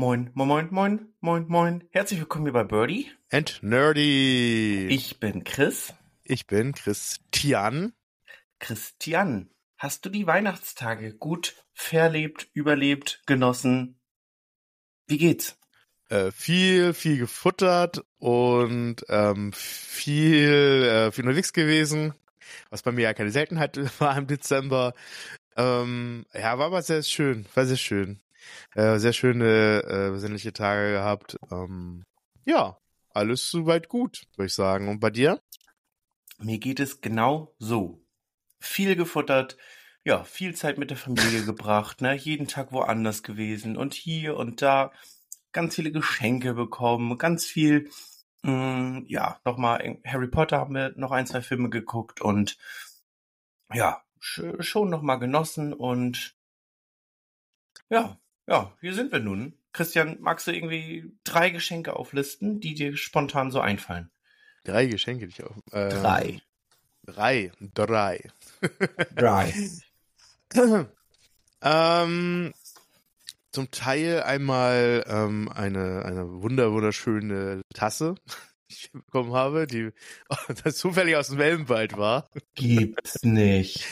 Moin, moin, moin, moin, moin, moin. Herzlich willkommen hier bei Birdie. And Nerdy. Ich bin Chris. Ich bin Christian. Christian, hast du die Weihnachtstage gut verlebt, überlebt, genossen? Wie geht's? Äh, viel, viel gefuttert und ähm, viel, äh, viel unterwegs gewesen, was bei mir ja keine Seltenheit war im Dezember. Ähm, ja, war aber sehr schön, war sehr schön. Äh, sehr schöne, äh, besinnliche Tage gehabt. Ähm, ja, alles soweit gut, würde ich sagen. Und bei dir? Mir geht es genau so. Viel gefuttert, ja, viel Zeit mit der Familie gebracht, ne, jeden Tag woanders gewesen und hier und da ganz viele Geschenke bekommen, ganz viel, mh, mm, ja, nochmal Harry Potter haben wir noch ein, zwei Filme geguckt und ja, schon nochmal genossen und ja, ja, hier sind wir nun. Christian, magst du irgendwie drei Geschenke auflisten, die dir spontan so einfallen? Drei Geschenke, die ich auf. Äh, drei. Drei. Drei. Drei. ähm, zum Teil einmal ähm, eine, eine wunder wunderschöne Tasse, ich bekommen habe, die das zufällig aus dem Wellenwald war. Gibt's nicht.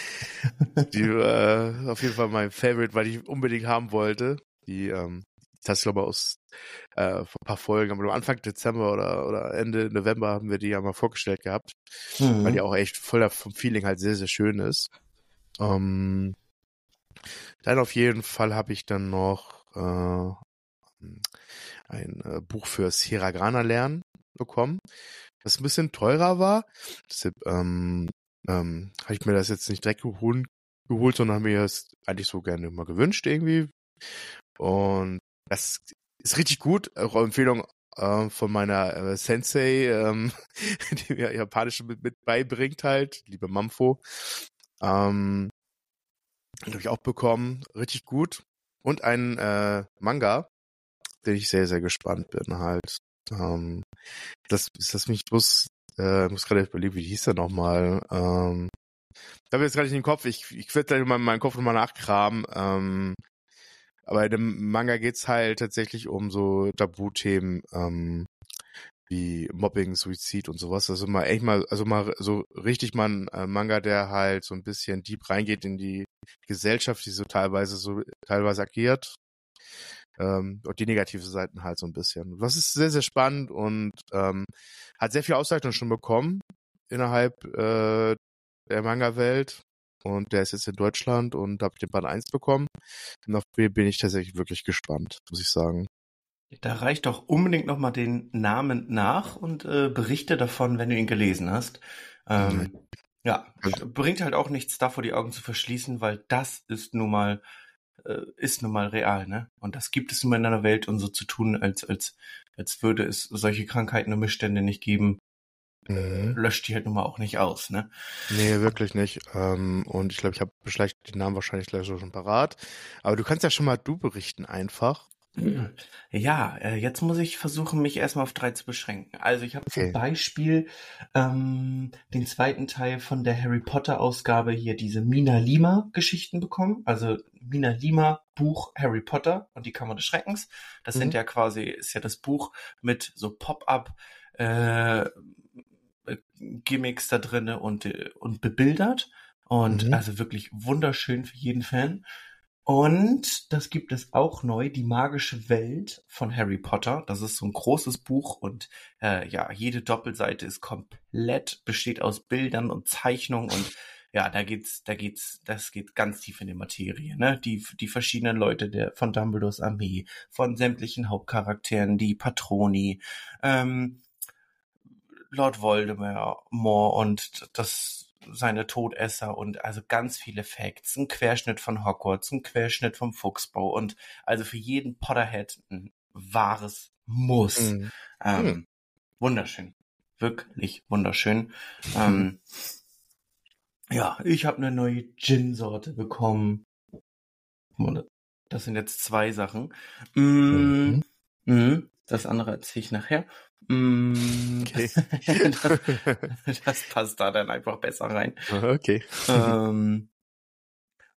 Die äh, auf jeden Fall mein Favorite, weil ich unbedingt haben wollte. Die ähm, das glaube ich aus äh, vor ein paar Folgen, aber Anfang Dezember oder, oder Ende November haben wir die ja mal vorgestellt gehabt, mhm. weil die auch echt voller vom Feeling halt sehr, sehr schön ist. Ähm, dann auf jeden Fall habe ich dann noch äh, ein äh, Buch fürs Hiragana lernen bekommen, das ein bisschen teurer war. Deshalb ähm, ähm, habe ich mir das jetzt nicht direkt geholt, geholt sondern habe mir das eigentlich so gerne mal gewünscht irgendwie. Und das ist richtig gut. Auch Empfehlung äh, von meiner äh, Sensei, ähm, die mir Japanisch mit, mit beibringt halt, liebe Mamfo. Ähm, habe ich auch bekommen. Richtig gut. Und ein äh, Manga, den ich sehr, sehr gespannt bin halt. Ähm, das ist das mich bloß, äh, muss gerade überlegen, wie hieß der nochmal? Ähm, ich habe jetzt gerade nicht den Kopf, ich, ich werde da in meinem Kopf nochmal nachkramen. Ähm, aber in dem Manga geht's halt tatsächlich um so Tabuthemen ähm, wie Mobbing, Suizid und sowas. Also mal echt mal, also mal so richtig mal ein äh, Manga, der halt so ein bisschen deep reingeht in die Gesellschaft, die so teilweise so teilweise agiert. Ähm, und die negative Seiten halt so ein bisschen. Was ist sehr, sehr spannend und ähm, hat sehr viel Auszeichnung schon bekommen innerhalb äh, der Manga-Welt. Und der ist jetzt in Deutschland und habe den Band 1 bekommen. Und auf B bin ich tatsächlich wirklich gespannt, muss ich sagen. Da reicht doch unbedingt nochmal den Namen nach und äh, berichte davon, wenn du ihn gelesen hast. Ähm, mhm. Ja, bringt halt auch nichts davor, die Augen zu verschließen, weil das ist nun mal äh, ist nun mal real, ne? Und das gibt es nun mal in einer Welt und so zu tun, als als als würde es solche Krankheiten und Missstände nicht geben, mhm. löscht die halt nun mal auch nicht aus, ne? Nee, wirklich nicht. Ähm, und ich glaube, ich habe vielleicht den Namen wahrscheinlich gleich schon parat. Aber du kannst ja schon mal du berichten einfach. Ja, äh, jetzt muss ich versuchen, mich erstmal auf drei zu beschränken. Also ich habe okay. zum Beispiel ähm, den zweiten Teil von der Harry Potter Ausgabe hier diese Mina Lima Geschichten bekommen. Also Mina Lima Buch Harry Potter und die Kammer des Schreckens. Das mhm. sind ja quasi, ist ja das Buch mit so Pop-up äh, Gimmicks da drinne und, und bebildert. Und mhm. also wirklich wunderschön für jeden Fan. Und das gibt es auch neu, die magische Welt von Harry Potter. Das ist so ein großes Buch und äh, ja, jede Doppelseite ist komplett, besteht aus Bildern und Zeichnungen und ja, da geht's, da geht's, das geht ganz tief in die Materie, ne? Die, die verschiedenen Leute der, von Dumbledores Armee, von sämtlichen Hauptcharakteren, die Patroni, ähm, Lord Voldemort und das seine Todesser und also ganz viele Facts, ein Querschnitt von Hogwarts, ein Querschnitt vom Fuchsbau und also für jeden Potterhead ein wahres Muss. Mhm. Ähm, mhm. Wunderschön. Wirklich wunderschön. ähm, ja, ich habe eine neue Gin-Sorte bekommen. Das sind jetzt zwei Sachen. Mm, mhm. Mhm. Das andere erzähle ich nachher. Mm, okay. das, das, passt da dann einfach besser rein. Okay. Ähm,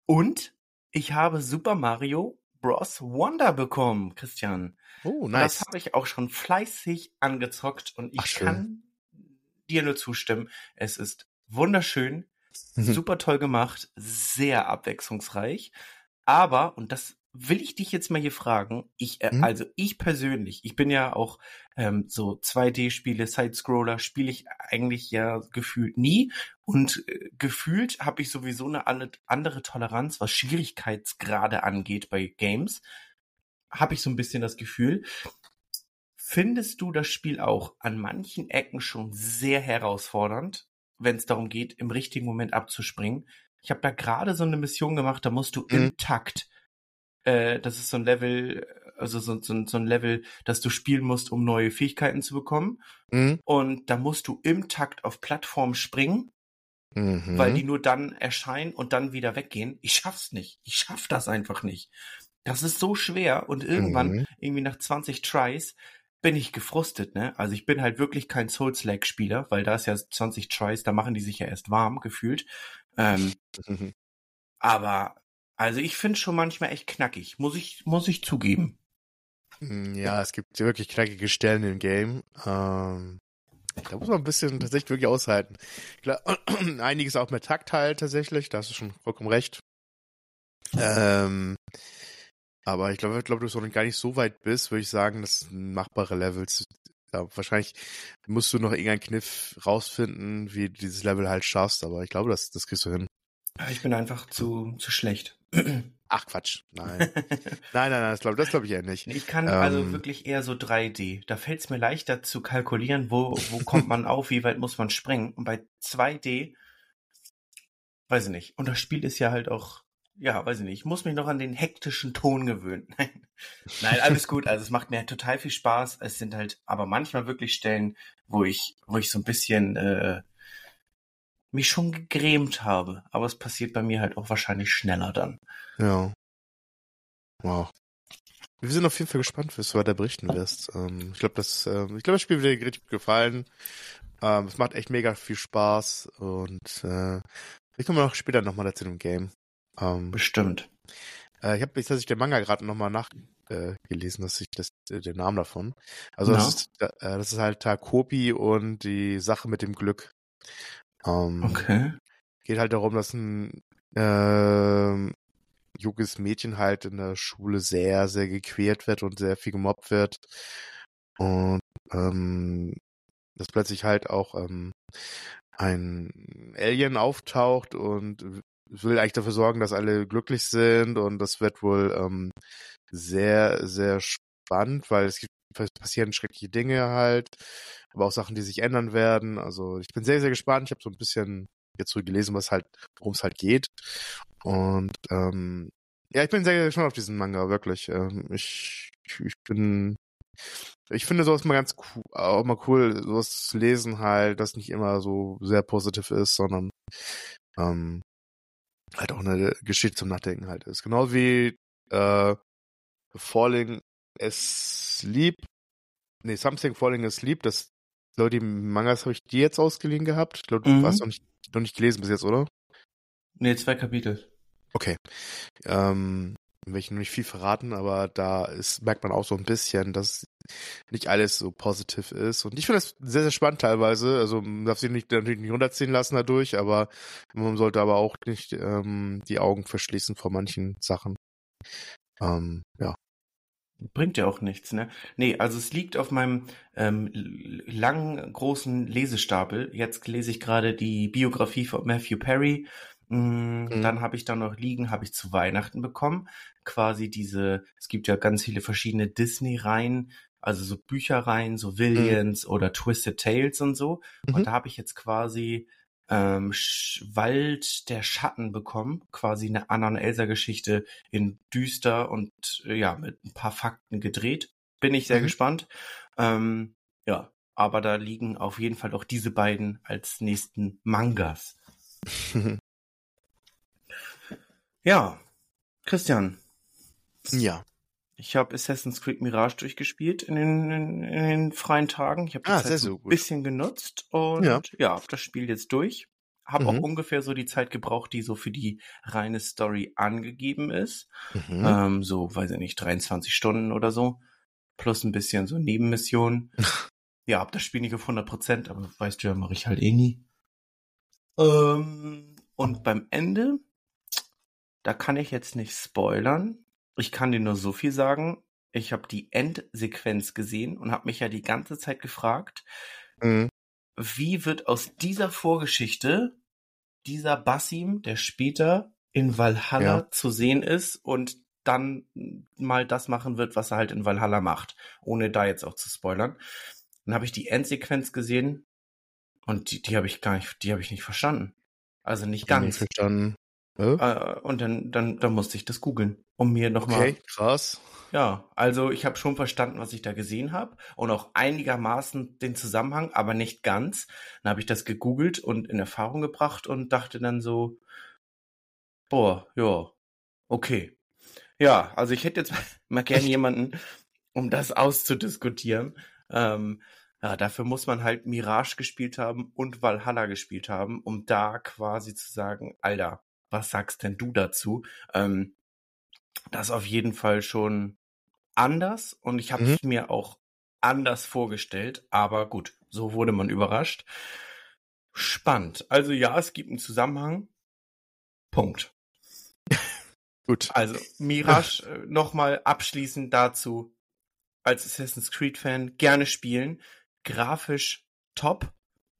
und ich habe Super Mario Bros. Wonder bekommen, Christian. Oh, nice. Das habe ich auch schon fleißig angezockt und ich Ach, kann dir nur zustimmen. Es ist wunderschön, Mhm. super toll gemacht, sehr abwechslungsreich. Aber, und das will ich dich jetzt mal hier fragen, ich, äh, Mhm. also ich persönlich, ich bin ja auch ähm, so 2D-Spiele, Side-Scroller, spiele ich eigentlich ja gefühlt nie. Und äh, gefühlt habe ich sowieso eine andere Toleranz, was Schwierigkeitsgrade angeht bei Games. Habe ich so ein bisschen das Gefühl. Findest du das Spiel auch an manchen Ecken schon sehr herausfordernd, wenn es darum geht, im richtigen Moment abzuspringen? Ich habe da gerade so eine Mission gemacht, da musst du Mhm. im Takt, äh, das ist so ein Level, also so, so, so ein Level, das du spielen musst, um neue Fähigkeiten zu bekommen. Mhm. Und da musst du im Takt auf Plattformen springen, Mhm. weil die nur dann erscheinen und dann wieder weggehen. Ich schaff's nicht. Ich schaff das einfach nicht. Das ist so schwer und irgendwann, Mhm. irgendwie nach 20 Tries, bin ich gefrustet, ne? Also ich bin halt wirklich kein Souls-like-Spieler, weil da ist ja 20 Tries, da machen die sich ja erst warm, gefühlt. Ähm, aber, also ich finde schon manchmal echt knackig, muss ich, muss ich zugeben. Ja, es gibt wirklich knackige Stellen im Game. Ähm, da muss man ein bisschen tatsächlich wirklich aushalten. Klar, einiges auch mit Takt halt tatsächlich, da hast du schon vollkommen recht. Ähm, aber ich glaube, ich glaube, du so gar nicht so weit bist, würde ich sagen, das sind machbare Levels. Ja, wahrscheinlich musst du noch irgendeinen Kniff rausfinden, wie du dieses Level halt schaffst, aber ich glaube, das, das kriegst du hin. Ich bin einfach zu, zu schlecht. Ach Quatsch, nein. nein, nein, nein, das glaube das glaub ich eher nicht. Ich kann also Ähm. wirklich eher so 3D. Da fällt es mir leichter zu kalkulieren, wo, wo kommt man auf, wie weit muss man springen. Und bei 2D, weiß ich nicht. Und das Spiel ist ja halt auch, ja, weiß ich nicht. Ich muss mich noch an den hektischen Ton gewöhnen. Nein, Nein alles gut. Also es macht mir total viel Spaß. Es sind halt aber manchmal wirklich Stellen, wo ich, wo ich so ein bisschen äh, mich schon gegrämt habe. Aber es passiert bei mir halt auch wahrscheinlich schneller dann. Ja. Wow. Wir sind auf jeden Fall gespannt, was du weiter berichten wirst. Ähm, ich glaube, das, ähm, ich glaube, das Spiel wird dir richtig gut gefallen. Ähm, es macht echt mega viel Spaß und äh, ich komme noch später nochmal dazu im Game. Ähm, Bestimmt. äh, ich habe jetzt tatsächlich den Manga gerade nochmal nachgelesen, äh, dass ich das, äh, den Namen davon. Also Na? das ist, äh, das ist halt Takopi und die Sache mit dem Glück. Ähm, Okay. geht halt darum, dass ein ähm, junges Mädchen halt in der Schule sehr, sehr gequält wird und sehr viel gemobbt wird. Und ähm, dass plötzlich halt auch ähm, ein Alien auftaucht und will eigentlich dafür sorgen, dass alle glücklich sind und das wird wohl ähm, sehr, sehr spannend, weil es gibt, passieren schreckliche Dinge halt, aber auch Sachen, die sich ändern werden. Also ich bin sehr, sehr gespannt. Ich habe so ein bisschen jetzt so gelesen, was halt, worum es halt geht. Und ähm, ja, ich bin sehr gespannt auf diesen Manga, wirklich. Ähm, ich, ich, bin ich finde sowas mal ganz cool, auch mal cool, sowas zu lesen halt, das nicht immer so sehr positiv ist, sondern ähm, halt auch eine Geschichte zum Nachdenken halt ist. Genau wie äh, Falling Asleep, nee, Something Falling Asleep, das Leute, die Mangas habe ich dir jetzt ausgeliehen gehabt. Ich glaube, du Mhm. hast noch nicht, noch nicht gelesen bis jetzt, oder? Nee, zwei Kapitel. Okay. Ähm, will ich noch nicht viel verraten, aber da ist, merkt man auch so ein bisschen, dass nicht alles so positiv ist. Und ich finde das sehr, sehr spannend teilweise. Also man darf sich nicht, natürlich nicht runterziehen lassen dadurch, aber man sollte aber auch nicht ähm, die Augen verschließen vor manchen Sachen. Ähm, ja. Bringt ja auch nichts, ne? Nee, also es liegt auf meinem ähm, langen, großen Lesestapel. Jetzt lese ich gerade die Biografie von Matthew Perry. Mm, Mhm. Dann habe ich da noch liegen, habe ich zu Weihnachten bekommen. Quasi diese, es gibt ja ganz viele verschiedene Disney-Reihen, also so Bücherreihen, so Williams oder Twisted Tales und so. Mhm. Und da habe ich jetzt quasi ähm, Sch Wald der Schatten bekommen, quasi eine Anna und Elsa Geschichte in düster und äh, ja, mit ein paar Fakten gedreht. Bin ich sehr Mhm. gespannt. Ähm, ja, aber da liegen auf jeden Fall auch diese beiden als nächsten Mangas. Ja, Christian, ja. Ich habe Assassin's Creed Mirage durchgespielt in den, in, in den freien Tagen. Ich habe die Ah, Zeit so ein gut. bisschen genutzt und Ja. ja, hab das Spiel jetzt durch. Habe mhm. auch ungefähr so die Zeit gebraucht, die so für die reine Story angegeben ist. Mhm. Ähm, so, weiß ich nicht, 23 Stunden oder so. Plus ein bisschen so Nebenmissionen. ja, hab das Spiel nicht auf 100 Prozent, aber weißt du ja, mache ich halt eh nie. Ähm, und beim Ende, da kann ich jetzt nicht spoilern. Ich kann dir nur so viel sagen. Ich habe die Endsequenz gesehen und habe mich ja die ganze Zeit gefragt, mhm. wie wird aus dieser Vorgeschichte dieser Basim, der später in Valhalla ja. zu sehen ist und dann mal das machen wird, was er halt in Valhalla macht, ohne da jetzt auch zu spoilern. Dann habe ich die Endsequenz gesehen und die, die habe ich gar nicht, die habe ich nicht verstanden. Also nicht ganz. Nicht verstanden. Äh? und dann, dann, dann musste ich das googeln, um mir nochmal. Okay, krass. Ja, also ich habe schon verstanden, was ich da gesehen habe und auch einigermaßen den Zusammenhang, aber nicht ganz. Dann habe ich das gegoogelt und in Erfahrung gebracht und dachte dann so, boah, ja, okay. Ja, also ich hätte jetzt mal gerne jemanden, um das auszudiskutieren. Ähm, ja, dafür muss man halt Mirage gespielt haben und Valhalla gespielt haben, um da quasi zu sagen, Alter, was sagst denn du dazu? Ähm, das ist auf jeden Fall schon anders und ich habe es mhm. mir auch anders vorgestellt, aber gut, so wurde man überrascht. Spannend. Also ja, es gibt einen Zusammenhang. Punkt. gut. Also Mirage äh, nochmal abschließend dazu als Assassin's Creed Fan gerne spielen. Grafisch top.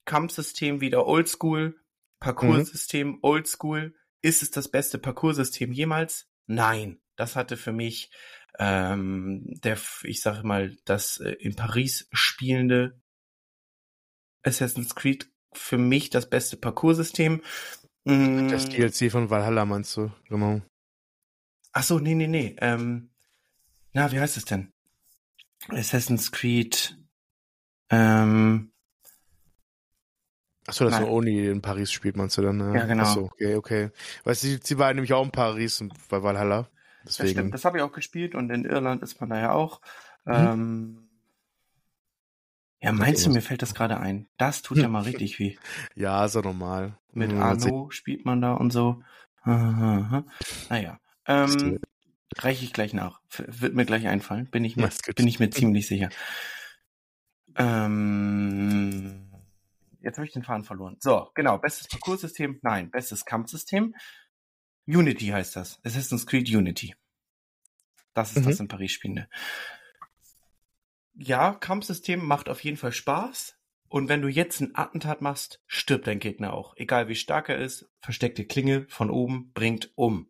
Kampfsystem wieder oldschool. Mhm. Parcoursystem mhm. oldschool. Ist es das beste Parcoursystem jemals? Nein. Das hatte für mich ähm, der, ich sage mal, das äh, in Paris spielende Assassin's Creed für mich das beste Parcoursystem. Mm. Das DLC von Valhalla meinst du, genau. Ach so, nee, nee, nee. Ähm, na, wie heißt es denn? Assassin's Creed. Ähm, Achso, das Oni in Paris spielt, meinst du dann? Ne? Ja, genau. Achso, okay, okay. Weißt du, sie war nämlich auch in Paris bei Valhalla. Deswegen. Das stimmt, das habe ich auch gespielt und in Irland ist man da ja auch. Mhm. Ähm, ja, meinst du, mir fällt das gerade ein? Das tut ja mal richtig weh. Ja, ist ja normal. Mit mhm, Arno spielt man da und so. Naja. Ähm, reiche ich gleich nach. Wird mir gleich einfallen. Bin ich mir, bin ich mir ziemlich sicher. Ähm, jetzt habe ich den Faden verloren. So, genau. Bestes Parcoursystem? Nein. Bestes Kampfsystem? Unity heißt das. Assassin's Creed Unity. Das ist mhm. das in Paris spielende. Ja, Kampfsystem macht auf jeden Fall Spaß. Und wenn du jetzt ein Attentat machst, stirbt dein Gegner auch. Egal wie stark er ist, versteckte Klinge von oben bringt um.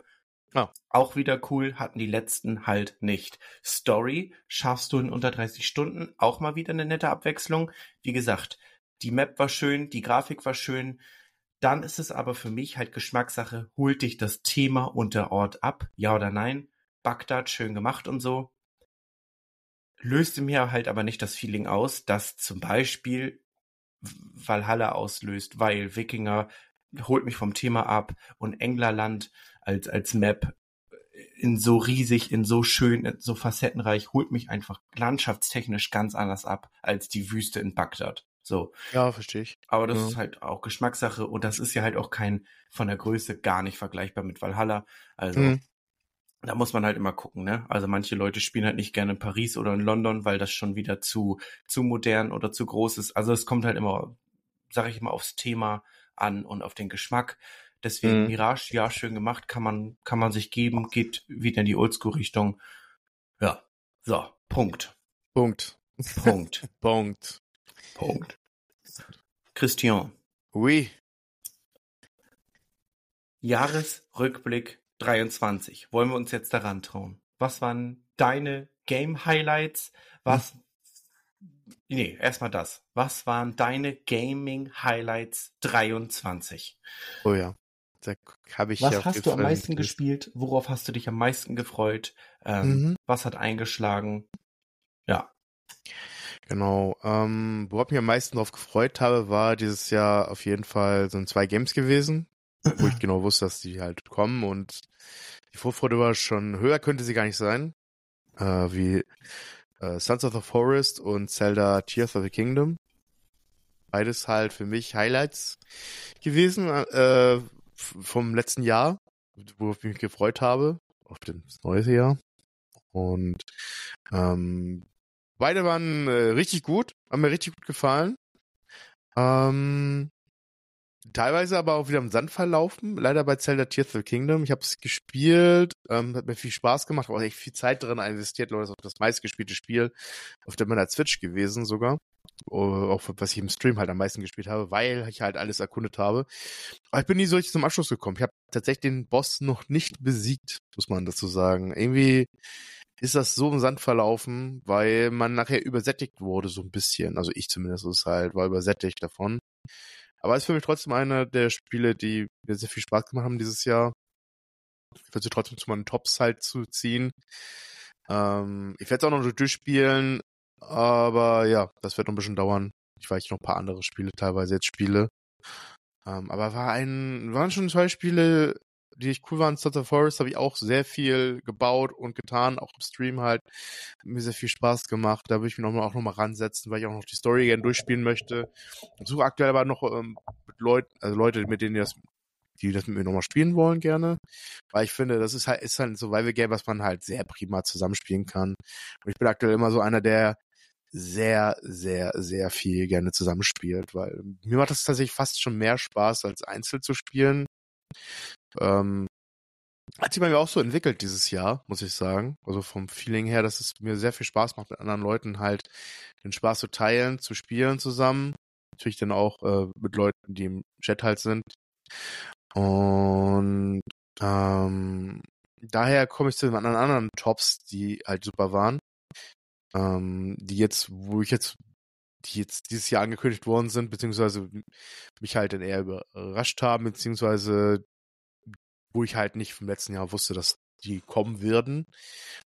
Oh. Auch wieder cool, hatten die letzten halt nicht. Story schaffst du in unter 30 Stunden, auch mal wieder eine nette Abwechslung. Wie gesagt, die Map war schön, die Grafik war schön, dann ist es aber für mich halt Geschmackssache, holt dich das Thema und der Ort ab, ja oder nein? Bagdad, schön gemacht und so. Löste mir halt aber nicht das Feeling aus, dass zum Beispiel Valhalla auslöst, weil Wikinger holt mich vom Thema ab und Englerland als, als Map in so riesig, in so schön, so facettenreich, holt mich einfach landschaftstechnisch ganz anders ab als die Wüste in Bagdad. So. Ja, verstehe ich. Aber das ja. ist halt auch Geschmackssache und das ist ja halt auch kein von der Größe gar nicht vergleichbar mit Valhalla. Also mhm. da muss man halt immer gucken, ne? Also manche Leute spielen halt nicht gerne in Paris oder in London, weil das schon wieder zu zu modern oder zu groß ist. Also es kommt halt immer, sag ich mal, aufs Thema an und auf den Geschmack. Deswegen mhm. Mirage, ja, schön gemacht, kann man kann man sich geben, geht wieder in die Oldschool-Richtung. Ja, so, Punkt. Punkt. Punkt. Punkt. Punkt. Christian. Oui. Jahresrückblick 23. Wollen wir uns jetzt daran trauen? Was waren deine Game Highlights? Was, hm. nee, erstmal das. Was waren deine Gaming Highlights 23? Oh ja. Da habe ich Was ja hast du am meisten gespielt? Worauf hast du dich am meisten gefreut? Ähm, mhm. Was hat eingeschlagen? Ja. Genau. Ähm, worauf ich mich am meisten darauf gefreut habe, war dieses Jahr auf jeden Fall so ein zwei Games gewesen, wo ich genau wusste, dass die halt kommen und die Vorfreude war schon höher, könnte sie gar nicht sein. Äh, wie äh, Sons of the Forest und Zelda Tears of the Kingdom. Beides halt für mich Highlights gewesen äh, vom letzten Jahr, worauf ich mich gefreut habe, auf das neue Jahr. Und ähm, beide waren äh, richtig gut, haben mir richtig gut gefallen. Ähm, teilweise aber auch wieder im Sand verlaufen. Leider bei Zelda Tears of the Kingdom. Ich habe es gespielt, ähm, hat mir viel Spaß gemacht, auch echt viel Zeit drin investiert. Leute, das ist auch das meistgespielte Spiel auf der meiner Switch gewesen sogar. Auch was ich im Stream halt am meisten gespielt habe, weil ich halt alles erkundet habe. Aber ich bin nie so richtig zum Abschluss gekommen. Ich habe tatsächlich den Boss noch nicht besiegt, muss man dazu sagen. Irgendwie ist das so im Sand verlaufen, weil man nachher übersättigt wurde, so ein bisschen. Also ich zumindest ist halt, war übersättigt davon. Aber es ist für mich trotzdem einer der Spiele, die mir sehr viel Spaß gemacht haben dieses Jahr. Ich würde sie trotzdem zu meinen Tops halt zu ziehen. Ähm, ich werde es auch noch durchspielen, aber ja, das wird noch ein bisschen dauern. Ich weiß noch ein paar andere Spiele teilweise jetzt spiele. Ähm, aber war ein, waren schon zwei Spiele, die ich cool waren. Sons of Forest habe ich auch sehr viel gebaut und getan, auch im Stream halt. Hat mir sehr viel Spaß gemacht. Da würde ich mich noch mal, auch nochmal ransetzen, weil ich auch noch die Story gerne durchspielen möchte. Ich suche aktuell aber noch ähm, mit Leuten, also Leute, mit denen das die das mit mir nochmal spielen wollen gerne. Weil ich finde, das ist halt, ist halt ein Survival-Game, was man halt sehr prima zusammenspielen kann. Und ich bin aktuell immer so einer, der sehr, sehr, sehr viel gerne zusammenspielt, weil mir macht das tatsächlich fast schon mehr Spaß, als einzeln zu spielen. Ähm, hat sich bei mir auch so entwickelt dieses Jahr, muss ich sagen. Also vom Feeling her, dass es mir sehr viel Spaß macht, mit anderen Leuten halt den Spaß zu teilen, zu spielen zusammen. Natürlich dann auch äh, mit Leuten, die im Chat halt sind. Und ähm, daher komme ich zu den anderen, Tops, die halt super waren. Ähm, die jetzt, wo ich jetzt, die jetzt dieses Jahr angekündigt worden sind, beziehungsweise mich halt dann eher überrascht haben, beziehungsweise wo ich halt nicht vom letzten Jahr wusste, dass die kommen würden.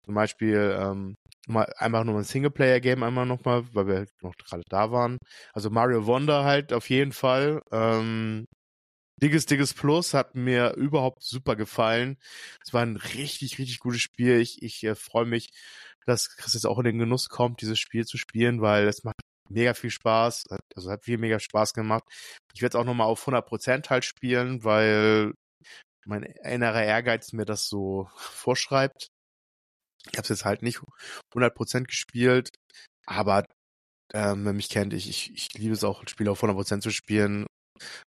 Zum Beispiel ähm, mal einfach nur ein Singleplayer-Game einmal nochmal, weil wir noch gerade da waren. Also Mario Wonder halt auf jeden Fall. Ähm, Digges Digges Plus hat mir überhaupt super gefallen. Es war ein richtig, richtig gutes Spiel. Ich, ich äh, freue mich, dass Chris jetzt auch in den Genuss kommt, dieses Spiel zu spielen, weil es macht mega viel Spaß. Also hat viel mega Spaß gemacht. Ich werde es auch nochmal auf 100% halt spielen, weil mein innerer Ehrgeiz mir das so vorschreibt. Ich habe es jetzt halt nicht 100% gespielt, aber ähm, wer mich kennt, ich, ich, ich liebe es auch, Spiele auf 100% zu spielen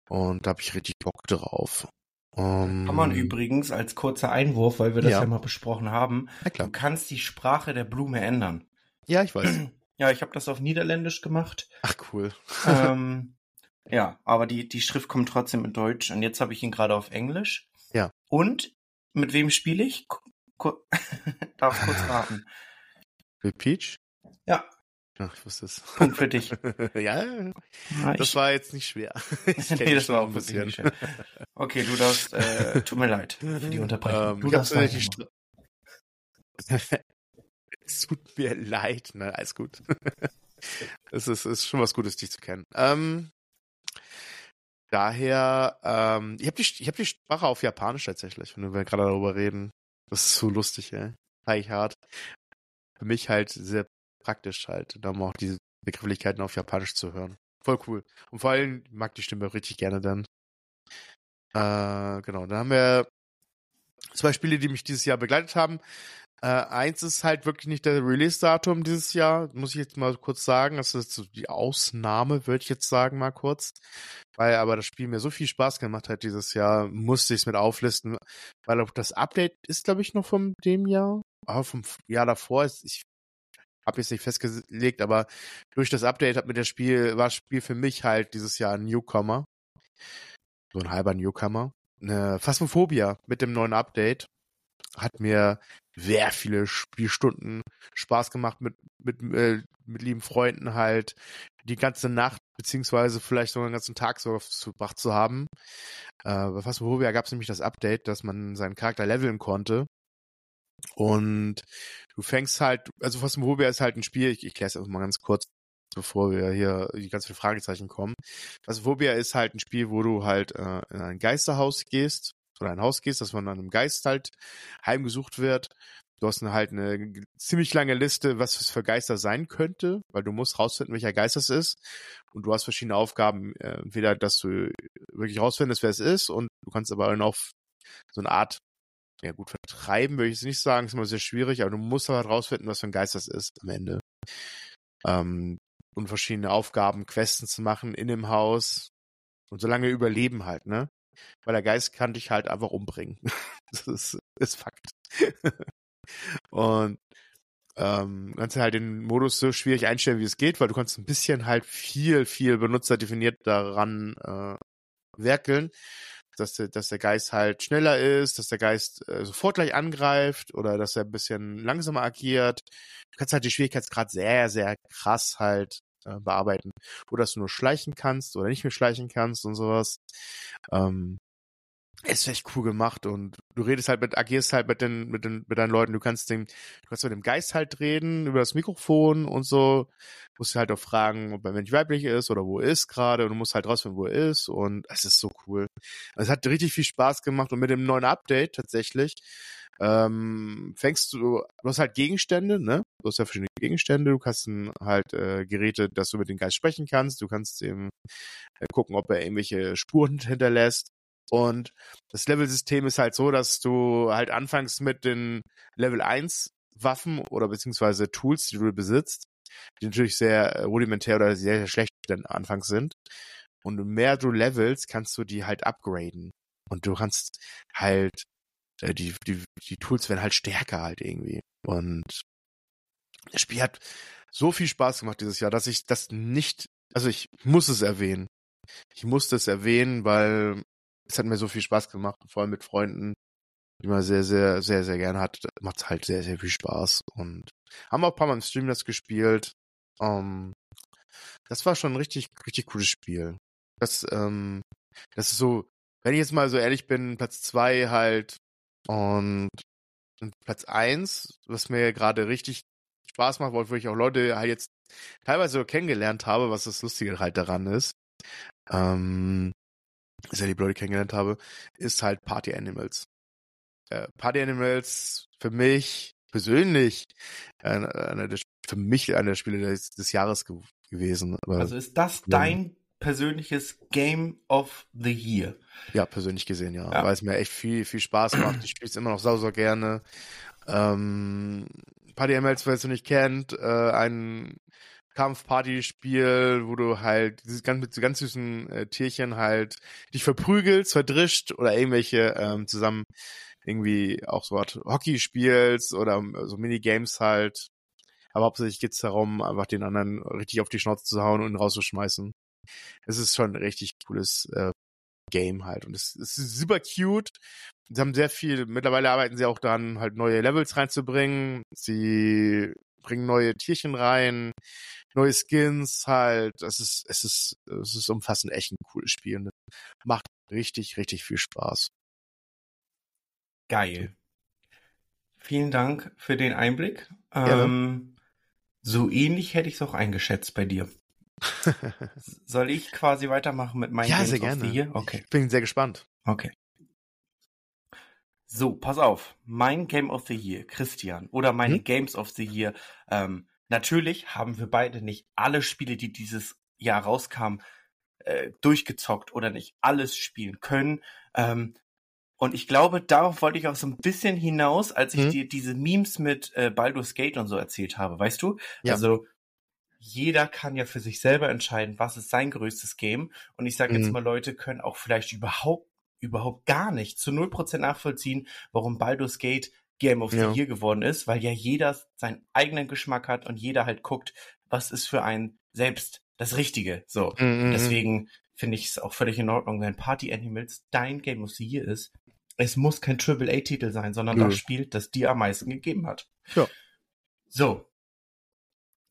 und da habe ich richtig Bock drauf. Um, Kann man übrigens als kurzer Einwurf, weil wir das ja, ja mal besprochen haben, ja, du kannst die Sprache der Blume ändern. Ja, ich weiß. Ja, ich habe das auf Niederländisch gemacht. Ach cool. ähm, ja, aber die, die Schrift kommt trotzdem in Deutsch und jetzt habe ich ihn gerade auf Englisch. Ja. Und mit wem spiele ich? Darf kurz raten. Mit Peach? Ja. Ach, ich wusste es. Punkt für dich. ja, ja, das war jetzt nicht schwer. nee, das war auch ein bisschen schwer. Okay, du darfst, äh, tut mir leid für die Unterbrechung. Ähm, du darfst die Es tut mir leid, ne, alles gut. es ist, ist schon was Gutes, dich zu kennen. Ähm, Daher, ähm, ich habe die, ich hab die Sprache auf Japanisch tatsächlich, wenn wir gerade darüber reden. Das ist so lustig, ey. Eigentlich hart. Für mich halt sehr praktisch halt, dann auch diese Begrifflichkeiten auf Japanisch zu hören. Voll cool. Und vor allem mag die Stimme richtig gerne dann. Äh, genau, dann haben wir zwei Spiele, die mich dieses Jahr begleitet haben. Äh, eins ist halt wirklich nicht der Release-Datum dieses Jahr, muss ich jetzt mal kurz sagen. Das ist so die Ausnahme, würde ich jetzt sagen, mal kurz. Weil aber das Spiel mir so viel Spaß gemacht hat dieses Jahr, musste ich es mit auflisten. Weil auch das Update ist, glaube ich, noch von dem Jahr. Aber vom Jahr davor ist, ich habe jetzt nicht festgelegt, aber durch das Update hat mir das Spiel, war das Spiel für mich halt dieses Jahr ein Newcomer. So ein halber Newcomer. Eine Phasmophobia mit dem neuen Update hat mir sehr viele Spielstunden Spaß gemacht mit, mit, äh, mit lieben Freunden halt die ganze Nacht beziehungsweise vielleicht sogar den ganzen Tag so verbracht zu haben. Äh, bei Phasmophobia gab es nämlich das Update, dass man seinen Charakter leveln konnte. Und du fängst halt, also Phasmophobia ist halt ein Spiel, ich, ich kläre es einfach mal ganz kurz, bevor wir hier die ganz vielen Fragezeichen kommen. Phasmophobia ist halt ein Spiel, wo du halt äh, in ein Geisterhaus gehst oder ein Haus gehst, dass von einem Geist halt heimgesucht wird. Du hast halt eine ziemlich lange Liste, was es für Geister sein könnte, weil du musst rausfinden, welcher Geist es ist. Und du hast verschiedene Aufgaben, äh, entweder, dass du wirklich rausfindest, wer es ist, und du kannst aber auch so eine Art, ja gut, vertreiben würde ich es nicht sagen, ist immer sehr schwierig, aber du musst halt rausfinden, was für ein Geist das ist am Ende. Ähm, und verschiedene Aufgaben, Questen zu machen in dem Haus. Und solange überleben halt, ne? Weil der Geist kann dich halt einfach umbringen. das ist, ist Fakt. und ähm, kannst halt den Modus so schwierig einstellen, wie es geht, weil du kannst ein bisschen halt viel, viel benutzerdefiniert daran äh, werkeln, dass, der, dass der Geist halt schneller ist, dass der Geist äh, sofort gleich angreift oder dass er ein bisschen langsamer agiert. Du kannst halt die Schwierigkeitsgrad sehr, sehr krass halt äh, bearbeiten. Oder dass du nur schleichen kannst oder nicht mehr schleichen kannst und sowas. Ähm, ist echt cool gemacht und du redest halt mit, agierst halt mit den, mit den, mit deinen Leuten. Du kannst dem, du kannst mit dem Geist halt reden über das Mikrofon und so. Musst du halt auch fragen, ob er Mensch weiblich ist oder wo er ist gerade und du musst halt rausfinden, wo er ist und es ist so cool. Es hat richtig viel Spaß gemacht und mit dem neuen Update tatsächlich, ähm, fängst du, du hast halt Gegenstände, ne? Du hast ja verschiedene Gegenstände, du hast halt äh, Geräte, dass du mit dem Geist sprechen kannst, du kannst eben äh, gucken, ob er irgendwelche Spuren hinterlässt und das Level-System ist halt so, dass du halt anfängst mit den Level 1 Waffen oder beziehungsweise Tools, die du besitzt, die natürlich sehr äh, rudimentär oder sehr, sehr schlecht dann anfangs sind. Und mehr du levels, kannst du die halt upgraden. Und du kannst halt, die, die, die Tools werden halt stärker halt irgendwie. Und das Spiel hat so viel Spaß gemacht dieses Jahr, dass ich das nicht, also ich muss es erwähnen. Ich musste es erwähnen, weil es hat mir so viel Spaß gemacht, vor allem mit Freunden, die man sehr, sehr, sehr, sehr gerne hat. Macht es halt sehr, sehr viel Spaß. Und haben auch ein paar Mal im Stream das gespielt. Um, ähm, das war schon ein richtig, richtig cooles Spiel. Das, ähm, das ist so, wenn ich jetzt mal so ehrlich bin, Platz zwei halt und, Platz eins, was mir gerade richtig Spaß macht, wo ich auch Leute halt jetzt teilweise kennengelernt habe, was das Lustige halt daran ist. Ähm, sehr liebe Leute kennengelernt habe, ist halt Party Animals. Äh, Party Animals für mich persönlich äh, einer der, für mich einer der Spiele des, des Jahres ge gewesen. Aber, also ist das dein persönliches Game of the Year? Ja, persönlich gesehen, ja. ja. Weil es mir echt viel, viel Spaß macht. Ich spiele es immer noch sau, sau gerne. Ähm, Party wer es noch nicht kennt, äh, ein Kampfparty-Spiel, wo du halt ganz, mit so ganz süßen äh, Tierchen halt dich verprügelst, verdrischt oder irgendwelche ähm, zusammen irgendwie auch so Art Hockey spielst oder ähm, so Minigames halt. Aber hauptsächlich geht's darum, einfach den anderen richtig auf die Schnauze zu hauen und rauszuschmeißen. Es ist schon ein richtig cooles äh, Game halt. Und es, es ist super cute. Sie haben sehr viel, mittlerweile arbeiten sie auch daran, halt neue Levels reinzubringen. Sie bringen neue Tierchen rein neue Skins halt. Es ist, es ist, es ist umfassend echt ein cooles Spiel. Ne? Macht richtig, richtig viel Spaß. Geil. Vielen Dank für den Einblick. Ähm, so ähnlich hätte ich es auch eingeschätzt bei dir. Soll ich quasi weitermachen mit meinen ja, Games sehr gerne. Okay. Ich bin sehr gespannt. Okay. So, pass auf. Mein Game of the Year, Christian, oder meine hm? Games of the Year, ähm, Natürlich haben wir beide nicht alle Spiele, die dieses Jahr rauskamen, äh, durchgezockt oder nicht alles spielen können. Ähm, und ich glaube, darauf wollte ich auch so ein bisschen hinaus, als ich hm. dir diese Memes mit äh, Baldur's Gate und so erzählt habe, weißt du? Ja. Also jeder kann ja für sich selber entscheiden, was ist sein größtes Game. Und ich sage mhm. jetzt mal, Leute können auch vielleicht überhaupt überhaupt gar nicht zu null Prozent nachvollziehen, warum Baldur's Gate Game of the ja. Year geworden ist, weil ja jeder seinen eigenen Geschmack hat und jeder halt guckt, was ist für einen selbst das Richtige. So. Mhm. mhm, mhm. Deswegen finde ich es auch völlig in Ordnung, wenn Party Animals dein Game of the Year ist. Es muss kein Triple A Titel sein, sondern mhm. das Spiel, das dir am meisten gegeben hat. Ja. So.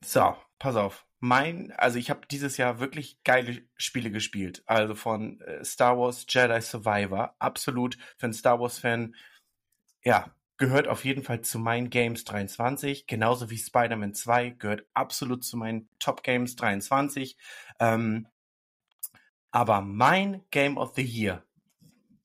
So, pass auf. Mein, also ich habe dieses Jahr wirklich geile Spiele gespielt. Also von äh, Star Wars Jedi Survivor, absolut für einen Star Wars Fan, ja, gehört auf jeden Fall zu meinen Games 23, genauso wie Spider-Man 2 gehört absolut zu meinen Top Games 23. Ähm, aber mein Game of the Year,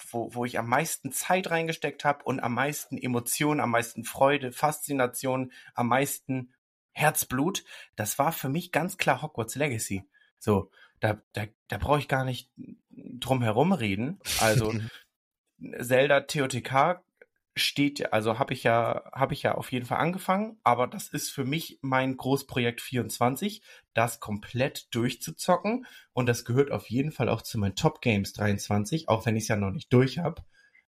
wo, wo ich am meisten Zeit reingesteckt habe und am meisten Emotionen, am meisten Freude, Faszination, am meisten Herzblut, das war für mich ganz klar Hogwarts Legacy. So, da, da, da brauche ich gar nicht drum herum reden. Also Zelda TOTK steht, also habe ich ja, habe ich ja auf jeden Fall angefangen, aber das ist für mich mein Großprojekt 24, das komplett durchzuzocken und das gehört auf jeden Fall auch zu meinen Top Games 23, auch wenn ich es ja noch nicht durch habe,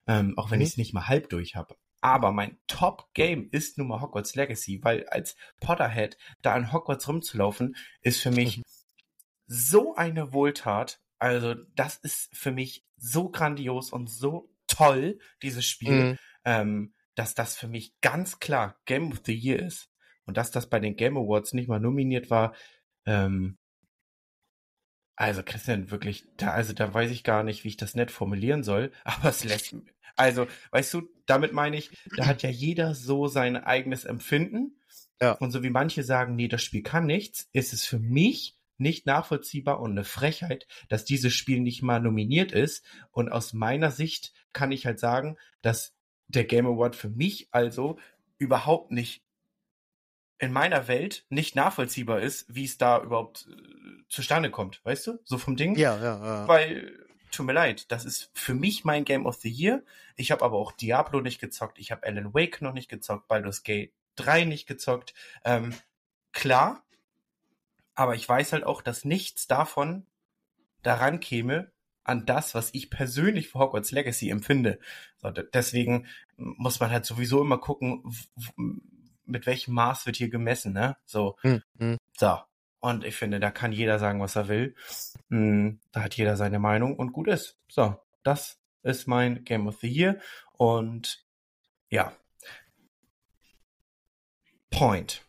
ähm, auch wenn mhm. ich es nicht mal halb durch habe. Aber mein Top Game ist nun mal Hogwarts Legacy, weil als Potterhead da in Hogwarts rumzulaufen, ist für mich so eine Wohltat. Also das ist für mich so grandios und so toll, dieses Spiel. Mhm ähm, dass das für mich ganz klar Game of the Year ist. Und dass das bei den Game Awards nicht mal nominiert war, ähm, also Christian, wirklich, da, also da weiß ich gar nicht, wie ich das nett formulieren soll, aber es lässt, also, weißt du, damit meine ich, da hat ja jeder so sein eigenes Empfinden. Ja. Und so wie manche sagen, nee, das Spiel kann nichts, ist es für mich nicht nachvollziehbar und eine Frechheit, dass dieses Spiel nicht mal nominiert ist. Und aus meiner Sicht kann ich halt sagen, dass der Game Award für mich also überhaupt nicht in meiner Welt nicht nachvollziehbar ist, wie es da überhaupt äh, zustande kommt, weißt du? So vom Ding. Ja, ja, ja. Weil, tut mir leid, das ist für mich mein Game of the Year. Ich habe aber auch Diablo nicht gezockt, ich habe Alan Wake noch nicht gezockt, Baldur's Gate 3 nicht gezockt. Ähm, klar, aber ich weiß halt auch, dass nichts davon daran käme, an das, was ich persönlich für Hogwarts Legacy empfinde. So, deswegen muss man halt sowieso immer gucken, mit welchem Maß wird hier gemessen, ne? So. Mhm. So. Und ich finde, da kann jeder sagen, was er will. Hm, da hat jeder seine Meinung und gut ist. So. Das ist mein Game of the Year. Und ja. Point.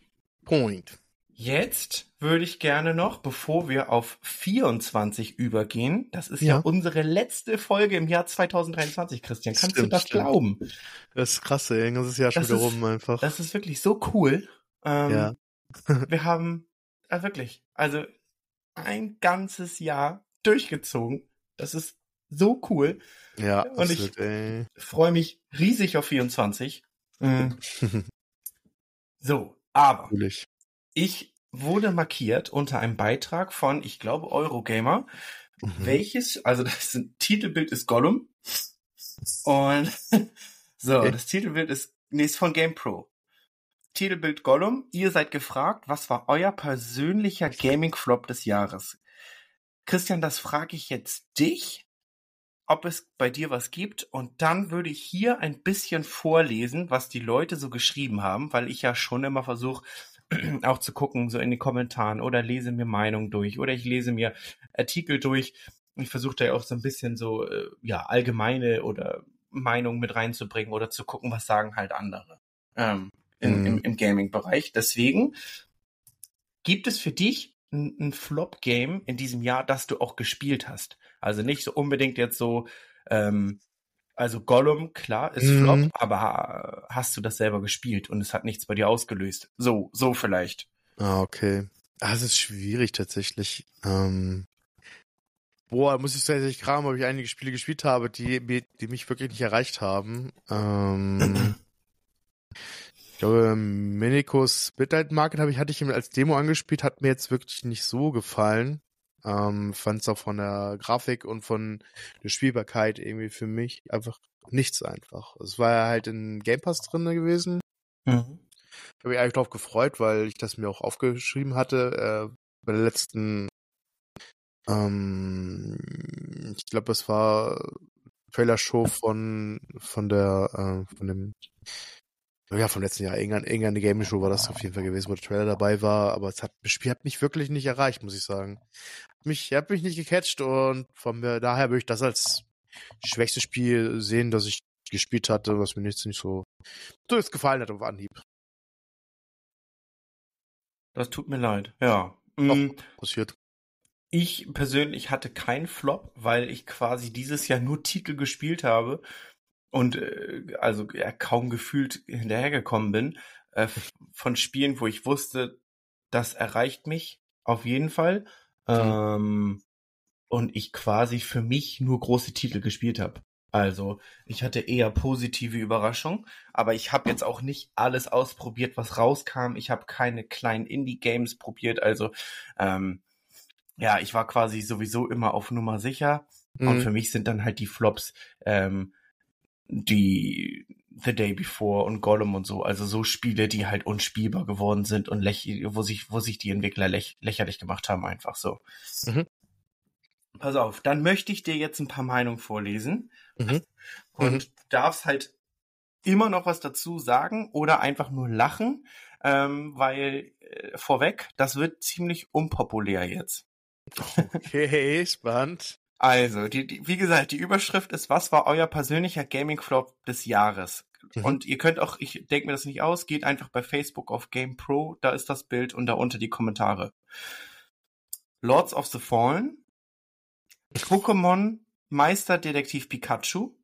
Point. Jetzt würde ich gerne noch, bevor wir auf 24 übergehen, das ist ja, ja unsere letzte Folge im Jahr 2023, Christian. Kannst stimmt, du das stimmt. glauben? Das ist krass, ey. Das ist ja schon wieder rum einfach. Das ist wirklich so cool. Ähm, ja. wir haben, äh, wirklich, also ein ganzes Jahr durchgezogen. Das ist so cool. Ja, und ich freue mich riesig auf 24. Mhm. so, aber Natürlich. Ich wurde markiert unter einem Beitrag von, ich glaube, Eurogamer, mhm. welches, also das Titelbild ist Gollum. Und so, okay. das Titelbild ist, nee, ist von GamePro. Titelbild Gollum. Ihr seid gefragt, was war euer persönlicher Gaming-Flop des Jahres? Christian, das frage ich jetzt dich, ob es bei dir was gibt. Und dann würde ich hier ein bisschen vorlesen, was die Leute so geschrieben haben, weil ich ja schon immer versuche, auch zu gucken, so in den Kommentaren oder lese mir Meinungen durch oder ich lese mir Artikel durch. Ich versuche da ja auch so ein bisschen so, äh, ja, allgemeine oder Meinungen mit reinzubringen oder zu gucken, was sagen halt andere ähm, in, mhm. im, im Gaming-Bereich. Deswegen gibt es für dich ein, ein Flop-Game in diesem Jahr, das du auch gespielt hast. Also nicht so unbedingt jetzt so ähm, also Gollum, klar, ist mhm. Flop, aber hast du das selber gespielt und es hat nichts bei dir ausgelöst? So, so vielleicht. Ah, okay. Ah, es ist schwierig tatsächlich. Ähm, boah, muss ich tatsächlich kramen, ob ich einige Spiele gespielt habe, die, die mich wirklich nicht erreicht haben. Ähm, ich glaube, Minikos Midnight Market habe ich, hatte ich als Demo angespielt, hat mir jetzt wirklich nicht so gefallen. Ähm, Fand es auch von der Grafik und von der Spielbarkeit irgendwie für mich einfach nichts einfach. Es war ja halt in Game Pass drin gewesen. Mhm. Habe ich eigentlich drauf gefreut, weil ich das mir auch aufgeschrieben hatte. Äh, bei der letzten, ähm, ich glaube, es war Trailer-Show von von der äh, von dem ja, vom letzten Jahr. Irgendeine, irgendeine Gaming Show war das auf jeden Fall gewesen, wo der Trailer dabei war. Aber es hat, das Spiel hat mich wirklich nicht erreicht, muss ich sagen. Mich, hat mich nicht gecatcht und von mir, daher würde ich das als schwächstes Spiel sehen, das ich gespielt hatte, was mir nicht, nicht so, so jetzt gefallen hat auf Anhieb. Das tut mir leid, ja. Mm. passiert. Ich persönlich hatte keinen Flop, weil ich quasi dieses Jahr nur Titel gespielt habe, und äh, also ja, kaum gefühlt hinterhergekommen bin äh, von Spielen, wo ich wusste, das erreicht mich auf jeden Fall. Mhm. Ähm, und ich quasi für mich nur große Titel gespielt habe. Also, ich hatte eher positive Überraschung, aber ich habe jetzt auch nicht alles ausprobiert, was rauskam. Ich habe keine kleinen Indie-Games probiert. Also, ähm, ja, ich war quasi sowieso immer auf Nummer sicher. Mhm. Und für mich sind dann halt die Flops ähm, die The Day Before und Gollum und so, also so Spiele, die halt unspielbar geworden sind und wo sich, wo sich die Entwickler läch lächerlich gemacht haben, einfach so. Mhm. Pass auf, dann möchte ich dir jetzt ein paar Meinungen vorlesen. Mhm. Und mhm. darfst halt immer noch was dazu sagen oder einfach nur lachen, ähm, weil äh, vorweg, das wird ziemlich unpopulär jetzt. Okay, spannend. Also, die, die, wie gesagt, die Überschrift ist, was war euer persönlicher Gaming-Flop des Jahres? Mhm. Und ihr könnt auch, ich denke mir das nicht aus, geht einfach bei Facebook auf Game Pro, da ist das Bild und darunter die Kommentare. Lords of the Fallen, Pokémon Meisterdetektiv Pikachu,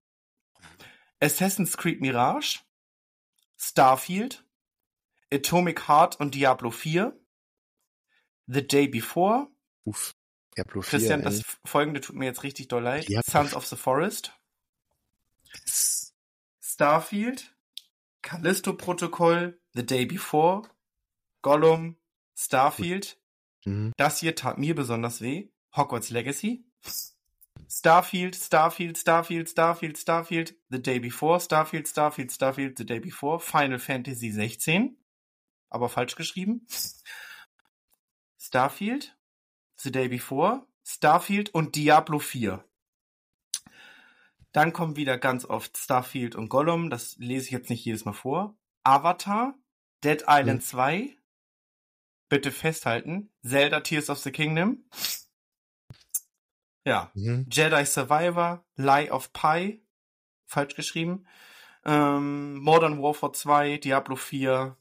Assassin's Creed Mirage, Starfield, Atomic Heart und Diablo 4, The Day Before, Uff, 4, Christian, ey. das folgende tut mir jetzt richtig doll leid. Sons of the Forest, Starfield, Callisto Protokoll, The Day Before, Gollum, Starfield. Mhm. Das hier tat mir besonders weh. Hogwarts Legacy. Starfield, Starfield, Starfield, Starfield, Starfield, The Day Before, Starfield, Starfield, Starfield, The Day Before, Final Fantasy 16, aber falsch geschrieben. Starfield, The Day Before, Starfield und Diablo 4. Dann kommen wieder ganz oft Starfield und Gollum, das lese ich jetzt nicht jedes Mal vor. Avatar, Dead Island hm. 2, bitte festhalten, Zelda Tears of the Kingdom, ja. Mhm. Jedi Survivor, Lie of Pi, falsch geschrieben. Ähm, Modern Warfare 2, Diablo 4,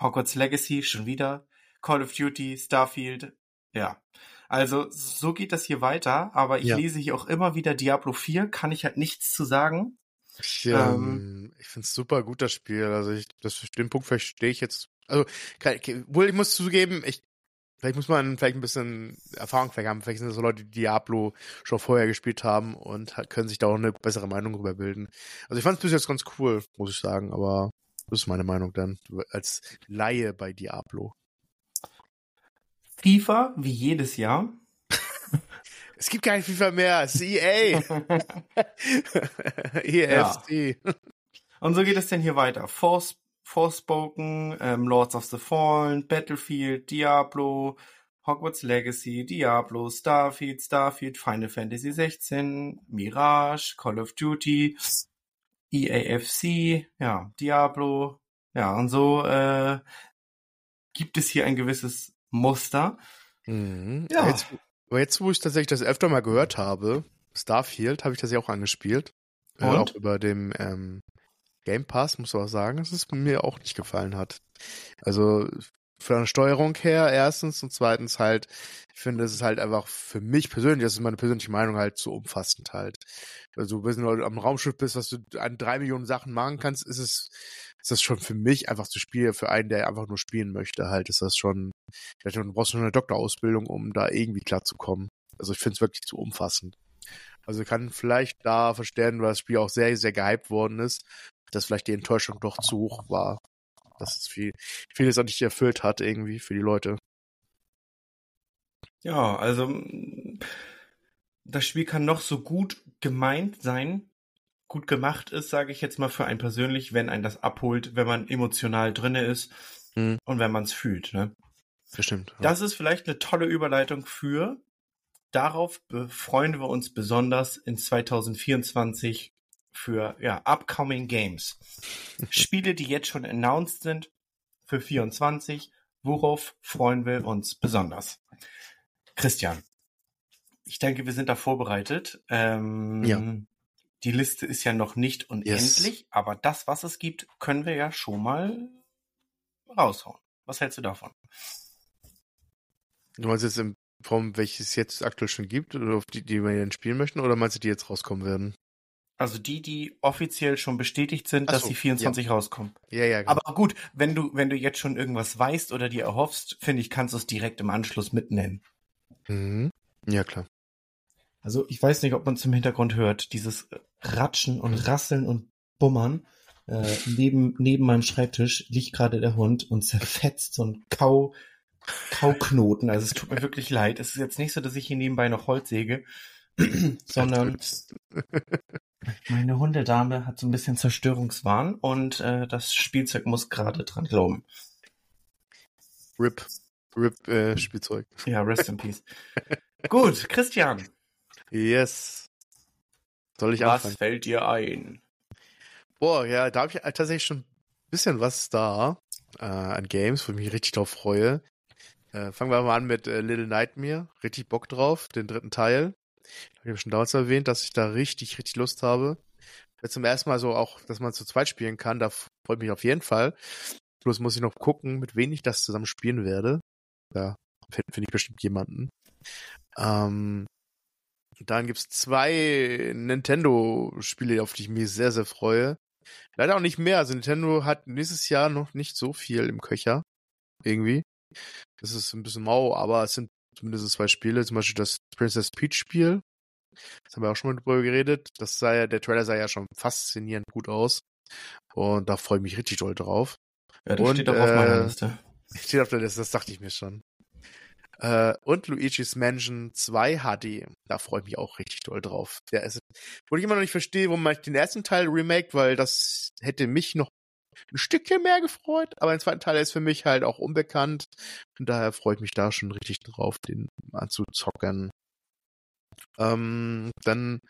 Hogwarts Legacy, schon wieder. Call of Duty, Starfield, ja. Also, so geht das hier weiter, aber ich ja. lese hier auch immer wieder Diablo 4, kann ich halt nichts zu sagen. Ich, ähm, ich finde es super gut, das Spiel. Also, ich, das, den Punkt verstehe ich jetzt. Also, wohl, ich muss zugeben, ich Vielleicht muss man vielleicht ein bisschen Erfahrung vielleicht haben. Vielleicht sind das so Leute, die Diablo schon vorher gespielt haben und können sich da auch eine bessere Meinung darüber bilden. Also ich fand es bis jetzt ganz cool, muss ich sagen, aber das ist meine Meinung dann als Laie bei Diablo. FIFA, wie jedes Jahr. es gibt kein FIFA mehr, es ist EA. EFC. Ja. Und so geht es denn hier weiter. Force Forspoken, ähm, Lords of the Fallen, Battlefield, Diablo, Hogwarts Legacy, Diablo, Starfield, Starfield, Final Fantasy 16, Mirage, Call of Duty, EAFC, ja, Diablo, ja, und so äh, gibt es hier ein gewisses Muster. Mhm. Ja. Jetzt, aber jetzt, wo ich tatsächlich das öfter mal gehört habe, Starfield, habe ich das ja auch angespielt. Und? Äh, auch über dem ähm, Game Pass, muss man auch sagen, dass es mir auch nicht gefallen hat. Also von der Steuerung her erstens und zweitens halt, ich finde, es ist halt einfach für mich persönlich, das ist meine persönliche Meinung halt zu umfassend halt. Also wenn du am Raumschiff bist, was du an drei Millionen Sachen machen kannst, ist es, ist das schon für mich einfach zu spielen, für einen, der einfach nur spielen möchte, halt, ist das schon, du brauchst schon eine Doktorausbildung, um da irgendwie klarzukommen. Also ich finde es wirklich zu umfassend. Also kann vielleicht da verstehen, weil das Spiel auch sehr, sehr gehypt worden ist dass vielleicht die Enttäuschung doch zu hoch war. Dass es viel, vieles auch nicht erfüllt hat irgendwie für die Leute. Ja, also das Spiel kann noch so gut gemeint sein, gut gemacht ist, sage ich jetzt mal für einen persönlich, wenn ein das abholt, wenn man emotional drinne ist hm. und wenn man es fühlt. Ne? Bestimmt. Ja. Das ist vielleicht eine tolle Überleitung für darauf freuen wir uns besonders in 2024 für ja, upcoming Games. Spiele, die jetzt schon announced sind für 24. Worauf freuen wir uns besonders? Christian, ich denke, wir sind da vorbereitet. Ähm, ja. Die Liste ist ja noch nicht unendlich, yes. aber das, was es gibt, können wir ja schon mal raushauen. Was hältst du davon? Du meinst jetzt in Form, welches es jetzt aktuell schon gibt, oder auf die, die wir dann spielen möchten, oder meinst du, die jetzt rauskommen werden? Also die, die offiziell schon bestätigt sind, Ach dass so, die 24 ja. rauskommen. Ja, ja. Genau. Aber gut, wenn du, wenn du jetzt schon irgendwas weißt oder dir erhoffst, finde ich, kannst du es direkt im Anschluss mitnennen. Mhm. Ja, klar. Also ich weiß nicht, ob man es im Hintergrund hört, dieses Ratschen und Rasseln und Bummern. Äh, neben, neben meinem Schreibtisch liegt gerade der Hund und zerfetzt so ein Kau, Kauknoten. Also es tut mir wirklich leid. Es ist jetzt nicht so, dass ich hier nebenbei noch Holz säge, sondern meine Hundedame hat so ein bisschen Zerstörungswahn und äh, das Spielzeug muss gerade dran glauben. RIP. RIP äh, Spielzeug. Ja, rest in peace. Gut, Christian. Yes. Soll ich Was anfangen? fällt dir ein? Boah, ja, da habe ich tatsächlich schon ein bisschen was da äh, an Games, wo ich mich richtig drauf freue. Äh, fangen wir mal an mit äh, Little Nightmare. Richtig Bock drauf, den dritten Teil. Ich habe schon damals erwähnt, dass ich da richtig, richtig Lust habe. Jetzt zum ersten Mal so auch, dass man zu zweit spielen kann, da freut mich auf jeden Fall. Bloß muss ich noch gucken, mit wem ich das zusammen spielen werde. Da finde find ich bestimmt jemanden. Ähm, dann gibt's zwei Nintendo-Spiele, auf die ich mich sehr, sehr freue. Leider auch nicht mehr. Also Nintendo hat nächstes Jahr noch nicht so viel im Köcher. Irgendwie. Das ist ein bisschen mau, aber es sind zumindest zwei Spiele. Zum Beispiel das Princess Peach Spiel. Das haben wir auch schon mal drüber geredet. Das sah ja, der Trailer sah ja schon faszinierend gut aus. Und da freue ich mich richtig doll drauf. Ja, das und, steht auch äh, auf meiner äh, Liste. Steht auf der Liste, das dachte ich mir schon. Äh, und Luigi's Mansion 2 HD. Da freue ich mich auch richtig doll drauf. Der ist, wo ich immer noch nicht verstehe, warum man den ersten Teil remaked, weil das hätte mich noch ein Stückchen mehr gefreut, aber den zweiten Teil ist für mich halt auch unbekannt. Und daher freue ich mich da schon richtig drauf, den anzuzocken. Ähm, dann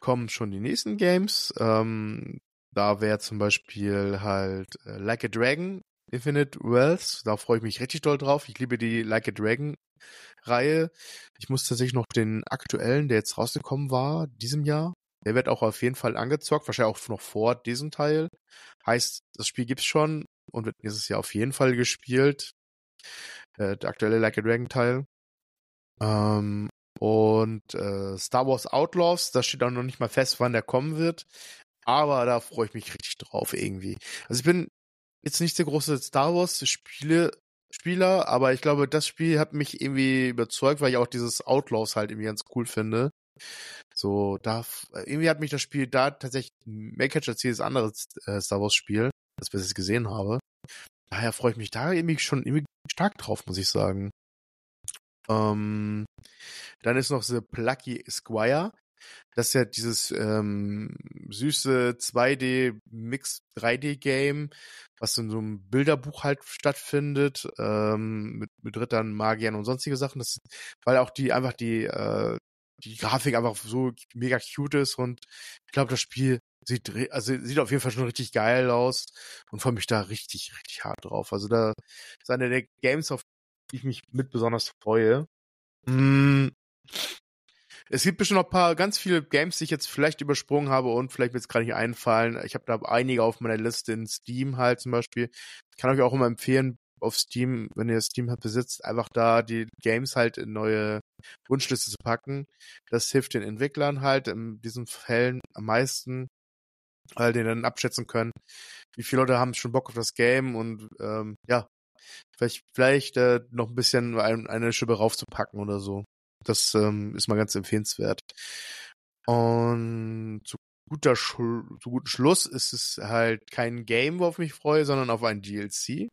kommen schon die nächsten Games. Ähm, da wäre zum Beispiel halt äh, Like a Dragon Infinite Wells. Da freue ich mich richtig doll drauf. Ich liebe die Like a Dragon Reihe. Ich muss tatsächlich noch den aktuellen, der jetzt rausgekommen war, diesem Jahr. Der wird auch auf jeden Fall angezockt, wahrscheinlich auch noch vor diesem Teil. Heißt, das Spiel gibt's schon und wird nächstes Jahr auf jeden Fall gespielt. Äh, der aktuelle Like a Dragon Teil. Ähm, und äh, Star Wars Outlaws, da steht auch noch nicht mal fest, wann der kommen wird. Aber da freue ich mich richtig drauf irgendwie. Also ich bin jetzt nicht der große Star Wars Spiele Spieler, aber ich glaube, das Spiel hat mich irgendwie überzeugt, weil ich auch dieses Outlaws halt irgendwie ganz cool finde. So, da, irgendwie hat mich das Spiel da tatsächlich mehr catch als jedes andere äh, Star Wars Spiel, das ich gesehen habe. Daher freue ich mich da irgendwie schon irgendwie stark drauf, muss ich sagen. Ähm, dann ist noch The Plucky Squire. Das ist ja dieses ähm, süße 2D-Mix 3D-Game, was in so einem Bilderbuch halt stattfindet, ähm, mit, mit Rittern, Magiern und sonstige Sachen. Das, weil auch die einfach die, äh, die Grafik einfach so mega cute ist und ich glaube, das Spiel sieht, also sieht auf jeden Fall schon richtig geil aus und freue mich da richtig, richtig hart drauf. Also da ist eine der Games, auf die ich mich mit besonders freue. Hm. Es gibt bestimmt noch ein paar ganz viele Games, die ich jetzt vielleicht übersprungen habe und vielleicht wird es gerade nicht einfallen. Ich habe da einige auf meiner Liste in Steam halt zum Beispiel. Ich kann euch auch immer empfehlen, auf Steam, wenn ihr Steam halt besitzt, einfach da die Games halt in neue Wunschliste zu packen. Das hilft den Entwicklern halt in diesen Fällen am meisten, weil die dann abschätzen können, wie viele Leute haben schon Bock auf das Game und ähm, ja, vielleicht, vielleicht äh, noch ein bisschen ein, eine Schippe raufzupacken oder so. Das ähm, ist mal ganz empfehlenswert. Und zu guter Schlu zu guten Schluss ist es halt kein Game, worauf ich mich freue, sondern auf ein DLC.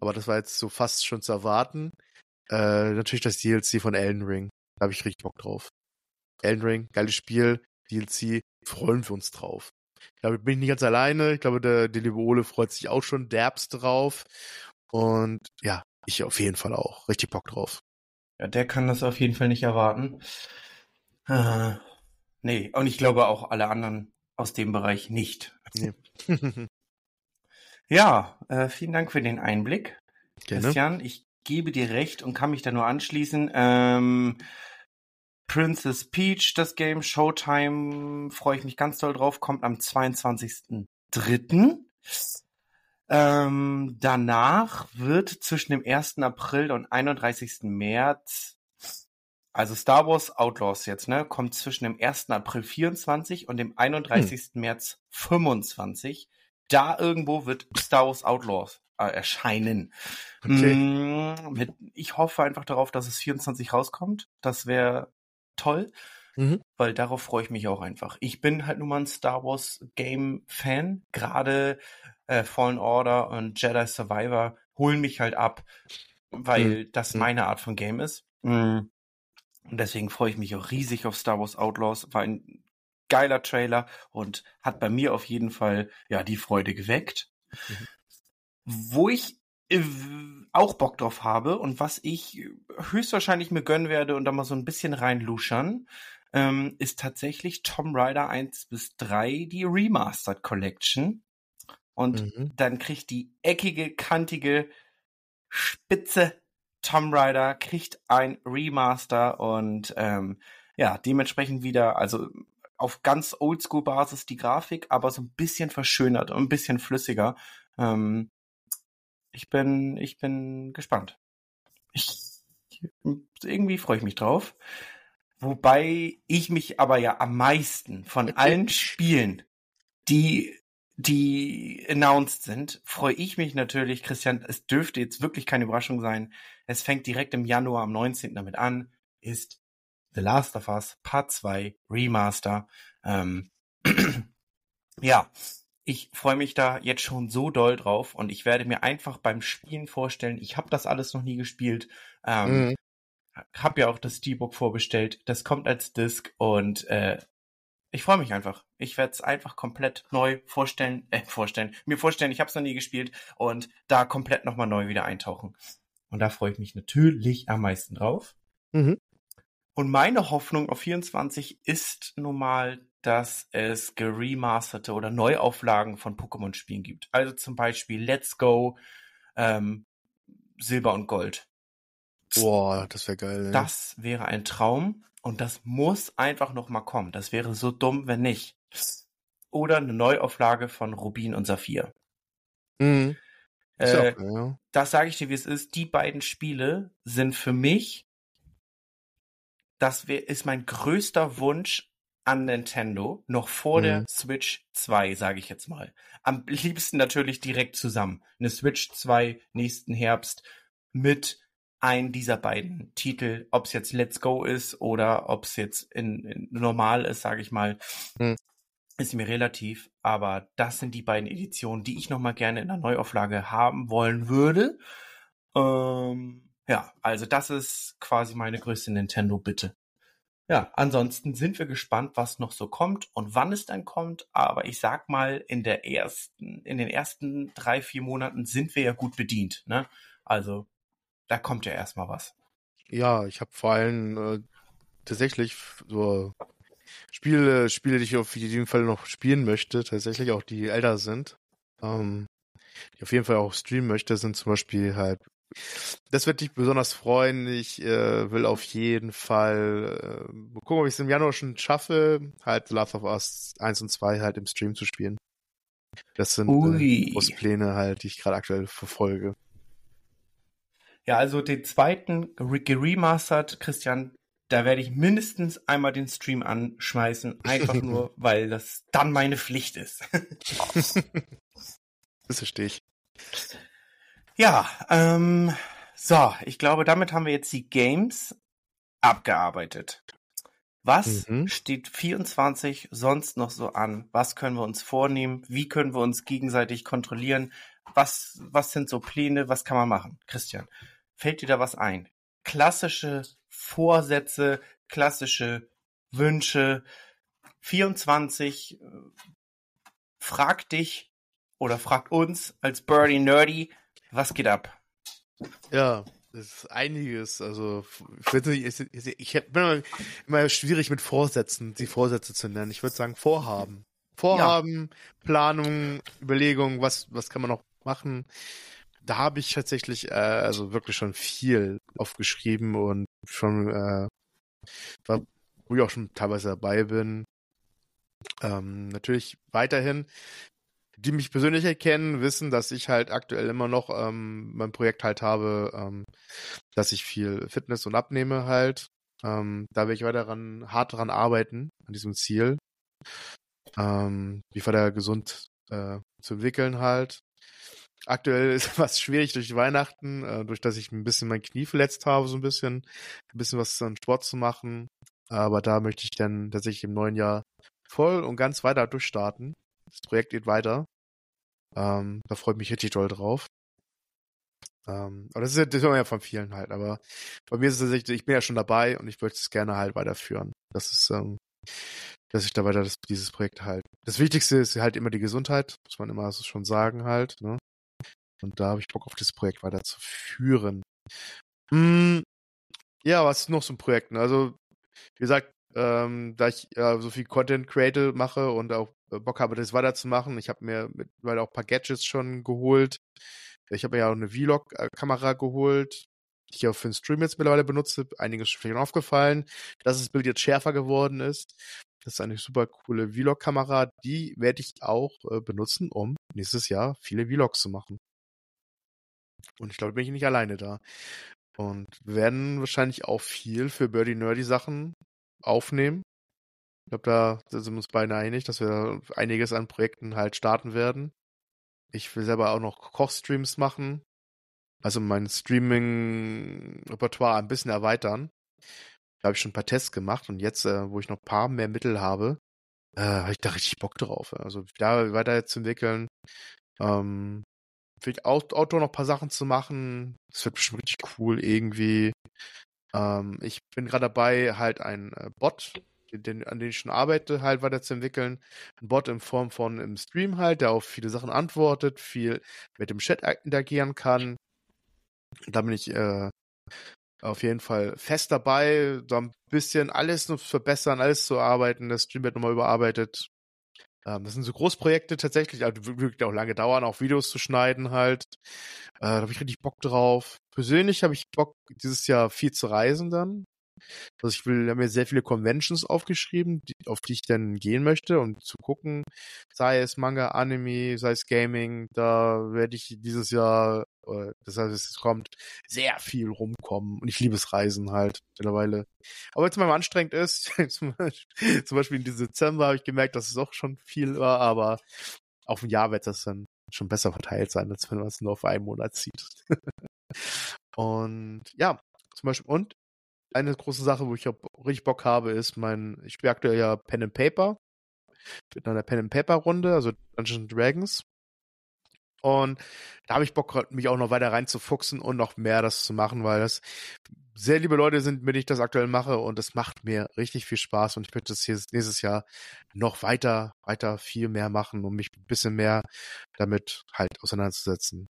Aber das war jetzt so fast schon zu erwarten. Äh, natürlich das DLC von Elden Ring. Da habe ich richtig Bock drauf. Elden Ring, geiles Spiel, DLC, freuen wir uns drauf. Ich glaube, ich bin nicht ganz alleine. Ich glaube, der, der liebe Ole freut sich auch schon derbst drauf. Und ja, ich auf jeden Fall auch. Richtig Bock drauf. Ja, der kann das auf jeden Fall nicht erwarten. Äh, nee, und ich glaube auch alle anderen aus dem Bereich nicht. Nee. ja, äh, vielen Dank für den Einblick. Gerne. Christian, ich gebe dir recht und kann mich da nur anschließen. Ähm, Princess Peach, das Game Showtime, freue ich mich ganz doll drauf, kommt am 22.03. Ähm, danach wird zwischen dem 1. April und 31. März, also Star Wars Outlaws jetzt, ne, kommt zwischen dem 1. April 24 und dem 31. Hm. März 25. Da irgendwo wird Star Wars Outlaws äh, erscheinen. Okay. Mm, mit, ich hoffe einfach darauf, dass es 24 rauskommt. Das wäre toll. Mhm. Weil darauf freue ich mich auch einfach. Ich bin halt nun mal ein Star Wars Game Fan. Gerade äh, Fallen Order und Jedi Survivor holen mich halt ab, weil mhm. das mhm. meine Art von Game ist. Mhm. Und deswegen freue ich mich auch riesig auf Star Wars Outlaws. War ein geiler Trailer und hat bei mir auf jeden Fall ja die Freude geweckt. Mhm. Wo ich äh, auch Bock drauf habe und was ich höchstwahrscheinlich mir gönnen werde und da mal so ein bisschen reinluschern, ähm, ist tatsächlich Tom Rider 1 bis 3 die Remastered Collection. Und mhm. dann kriegt die eckige, kantige, spitze Tom Rider kriegt ein Remaster und ähm, ja, dementsprechend wieder, also auf ganz Oldschool-Basis die Grafik, aber so ein bisschen verschönert und ein bisschen flüssiger. Ähm, ich bin, ich bin gespannt. Ich, irgendwie freue ich mich drauf. Wobei ich mich aber ja am meisten von allen Spielen, die die announced sind, freue ich mich natürlich, Christian, es dürfte jetzt wirklich keine Überraschung sein. Es fängt direkt im Januar am 19. damit an, ist The Last of Us Part 2 Remaster. Ähm, ja, ich freue mich da jetzt schon so doll drauf und ich werde mir einfach beim Spielen vorstellen, ich habe das alles noch nie gespielt. Ähm, mhm habe ja auch das Steelbook vorbestellt. Das kommt als Disc und äh, ich freue mich einfach. Ich werde es einfach komplett neu vorstellen, äh, vorstellen, mir vorstellen, ich habe es noch nie gespielt und da komplett nochmal neu wieder eintauchen. Und da freue ich mich natürlich am meisten drauf. Mhm. Und meine Hoffnung auf 24 ist nun mal, dass es geremasterte oder Neuauflagen von Pokémon-Spielen gibt. Also zum Beispiel Let's Go, ähm, Silber und Gold. Boah, das wäre geil. Ey. Das wäre ein Traum und das muss einfach noch mal kommen. Das wäre so dumm, wenn nicht. Oder eine Neuauflage von Rubin und Saphir. Mhm. Äh, okay, ja. Das sage ich dir, wie es ist. Die beiden Spiele sind für mich, das wär, ist mein größter Wunsch an Nintendo, noch vor mhm. der Switch 2, sage ich jetzt mal. Am liebsten natürlich direkt zusammen. Eine Switch 2 nächsten Herbst mit ein dieser beiden Titel, ob es jetzt Let's Go ist oder ob es jetzt in, in, normal ist, sage ich mal, hm. ist mir relativ. Aber das sind die beiden Editionen, die ich noch mal gerne in der Neuauflage haben wollen würde. Ähm, ja, also das ist quasi meine größte Nintendo-Bitte. Ja, ansonsten sind wir gespannt, was noch so kommt und wann es dann kommt. Aber ich sag mal, in der ersten, in den ersten drei, vier Monaten sind wir ja gut bedient. Ne? Also da kommt ja erstmal was. Ja, ich habe vor allem äh, tatsächlich so Spiele, Spiele, die ich auf jeden Fall noch spielen möchte, tatsächlich auch die älter sind, ähm, die auf jeden Fall auch streamen möchte, sind zum Beispiel halt, das wird dich besonders freuen. Ich äh, will auf jeden Fall äh, gucken, ob ich es im Januar schon schaffe, halt The Last of Us 1 und 2 halt im Stream zu spielen. Das sind äh, Pläne halt, die ich gerade aktuell verfolge. Ja, also den zweiten geremastert, Christian, da werde ich mindestens einmal den Stream anschmeißen, einfach nur, weil das dann meine Pflicht ist. das verstehe ich. Ja, ähm, so, ich glaube, damit haben wir jetzt die Games abgearbeitet. Was mhm. steht 24 sonst noch so an? Was können wir uns vornehmen? Wie können wir uns gegenseitig kontrollieren? Was, was sind so Pläne? Was kann man machen? Christian, Fällt dir da was ein? Klassische Vorsätze, klassische Wünsche. 24 äh, frag dich oder fragt uns als Birdie Nerdy, was geht ab? Ja, das ist einiges. Also, ich, ich, bin immer, immer schwierig mit Vorsätzen, die Vorsätze zu nennen. Ich würde sagen Vorhaben. Vorhaben, ja. Planung, Überlegung, was, was kann man noch machen da habe ich tatsächlich äh, also wirklich schon viel aufgeschrieben und schon äh, wo ich auch schon teilweise dabei bin. Ähm, natürlich weiterhin, die mich persönlich erkennen, wissen, dass ich halt aktuell immer noch ähm, mein Projekt halt habe, ähm, dass ich viel Fitness und abnehme halt. Ähm, da will ich weiter ran, hart dran arbeiten, an diesem Ziel. Ähm, wie weiter gesund äh, zu entwickeln halt. Aktuell ist was schwierig durch Weihnachten, äh, durch dass ich ein bisschen mein Knie verletzt habe, so ein bisschen, ein bisschen was an Sport zu machen. Aber da möchte ich dann tatsächlich im neuen Jahr voll und ganz weiter durchstarten. Das Projekt geht weiter. Ähm, da freue ich mich richtig doll drauf. Ähm, aber das ist ja, das man ja von vielen halt. Aber bei mir ist es tatsächlich, ich bin ja schon dabei und ich möchte es gerne halt weiterführen. Das ist, ähm, dass ich da weiter das, dieses Projekt halt. Das Wichtigste ist halt immer die Gesundheit, muss man immer so schon sagen halt. Ne? Und da habe ich Bock auf das Projekt weiter zu führen. Hm, ja, was ist noch so ein Projekt? Ne? Also, wie gesagt, ähm, da ich äh, so viel Content Creator mache und auch äh, Bock habe, das weiterzumachen. Ich habe mir mittlerweile auch ein paar Gadgets schon geholt. Ich habe ja auch eine Vlog-Kamera geholt, die ich auch für den Stream jetzt mittlerweile benutze. Einiges ist vielleicht aufgefallen, dass das Bild jetzt schärfer geworden ist. Das ist eine super coole Vlog-Kamera. Die werde ich auch äh, benutzen, um nächstes Jahr viele Vlogs zu machen. Und ich glaube, bin ich nicht alleine da. Und wir werden wahrscheinlich auch viel für Birdie Nerdy Sachen aufnehmen. Ich glaube, da sind wir uns beide einig, dass wir einiges an Projekten halt starten werden. Ich will selber auch noch Kochstreams machen. Also mein Streaming-Repertoire ein bisschen erweitern. Da habe ich schon ein paar Tests gemacht und jetzt, äh, wo ich noch ein paar mehr Mittel habe, äh, habe ich da richtig Bock drauf. Also da weiter zu entwickeln. Ähm, vielleicht Outdoor noch ein paar Sachen zu machen. Das wird bestimmt richtig cool irgendwie. Ähm, ich bin gerade dabei, halt ein äh, Bot, den, an dem ich schon arbeite, halt weiterzuentwickeln. Ein Bot in Form von im Stream halt, der auf viele Sachen antwortet, viel mit dem Chat interagieren kann. Da bin ich äh, auf jeden Fall fest dabei, da ein bisschen alles noch verbessern, alles zu arbeiten. Das Stream wird nochmal überarbeitet. Ähm, das sind so Großprojekte tatsächlich, also wirklich auch lange dauern, auch Videos zu schneiden halt. Äh, da habe ich richtig Bock drauf. Persönlich habe ich Bock, dieses Jahr viel zu reisen dann. Also ich will, habe mir sehr viele Conventions aufgeschrieben, die, auf die ich dann gehen möchte und zu gucken, sei es Manga, Anime, sei es Gaming, da werde ich dieses Jahr, das heißt, es kommt sehr viel rumkommen und ich liebe es Reisen halt mittlerweile. Aber wenn es mal anstrengend ist, zum Beispiel, in Dezember habe ich gemerkt, dass es auch schon viel war, aber auf ein Jahr wird das dann schon besser verteilt sein, als wenn man es nur auf einen Monat zieht. und ja, zum Beispiel, und eine große Sache, wo ich auch richtig Bock habe, ist mein, ich spiele aktuell ja Pen and Paper. Mit einer Pen and Paper Runde, also Dungeons Dragons. Und da habe ich Bock, mich auch noch weiter reinzufuchsen und noch mehr das zu machen, weil das sehr liebe Leute sind, mit denen ich das aktuell mache und es macht mir richtig viel Spaß und ich möchte das hier nächstes Jahr noch weiter, weiter viel mehr machen, um mich ein bisschen mehr damit halt auseinanderzusetzen.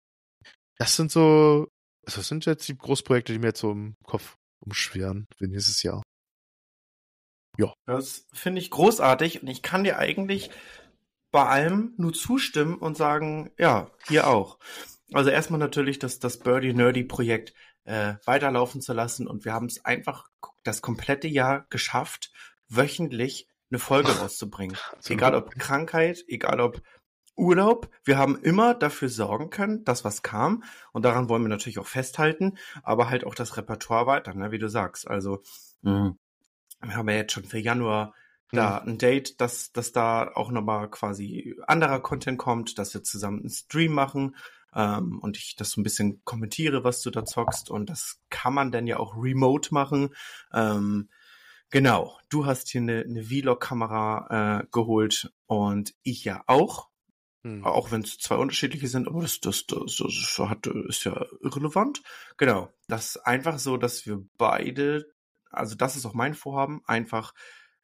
Das sind so, also das sind jetzt die Großprojekte, die mir jetzt so im Kopf umschweren für nächstes Jahr. Ja. Das finde ich großartig und ich kann dir eigentlich bei allem nur zustimmen und sagen, ja, hier auch. Also erstmal natürlich das, das Birdie Nerdy Projekt äh, weiterlaufen zu lassen und wir haben es einfach das komplette Jahr geschafft, wöchentlich eine Folge rauszubringen. egal ob Krankheit, egal ob Urlaub. Wir haben immer dafür sorgen können, dass was kam. Und daran wollen wir natürlich auch festhalten, aber halt auch das Repertoire weiter, ne, wie du sagst. Also, mh, wir haben ja jetzt schon für Januar da mhm. ein Date, dass, dass da auch nochmal quasi anderer Content kommt, dass wir zusammen einen Stream machen ähm, und ich das so ein bisschen kommentiere, was du da zockst. Und das kann man dann ja auch remote machen. Ähm, genau, du hast hier eine, eine Vlog-Kamera äh, geholt und ich ja auch. Hm. Auch wenn es zwei unterschiedliche sind, aber das, das, das, das hat, ist ja irrelevant. Genau. Das ist einfach so, dass wir beide, also das ist auch mein Vorhaben, einfach,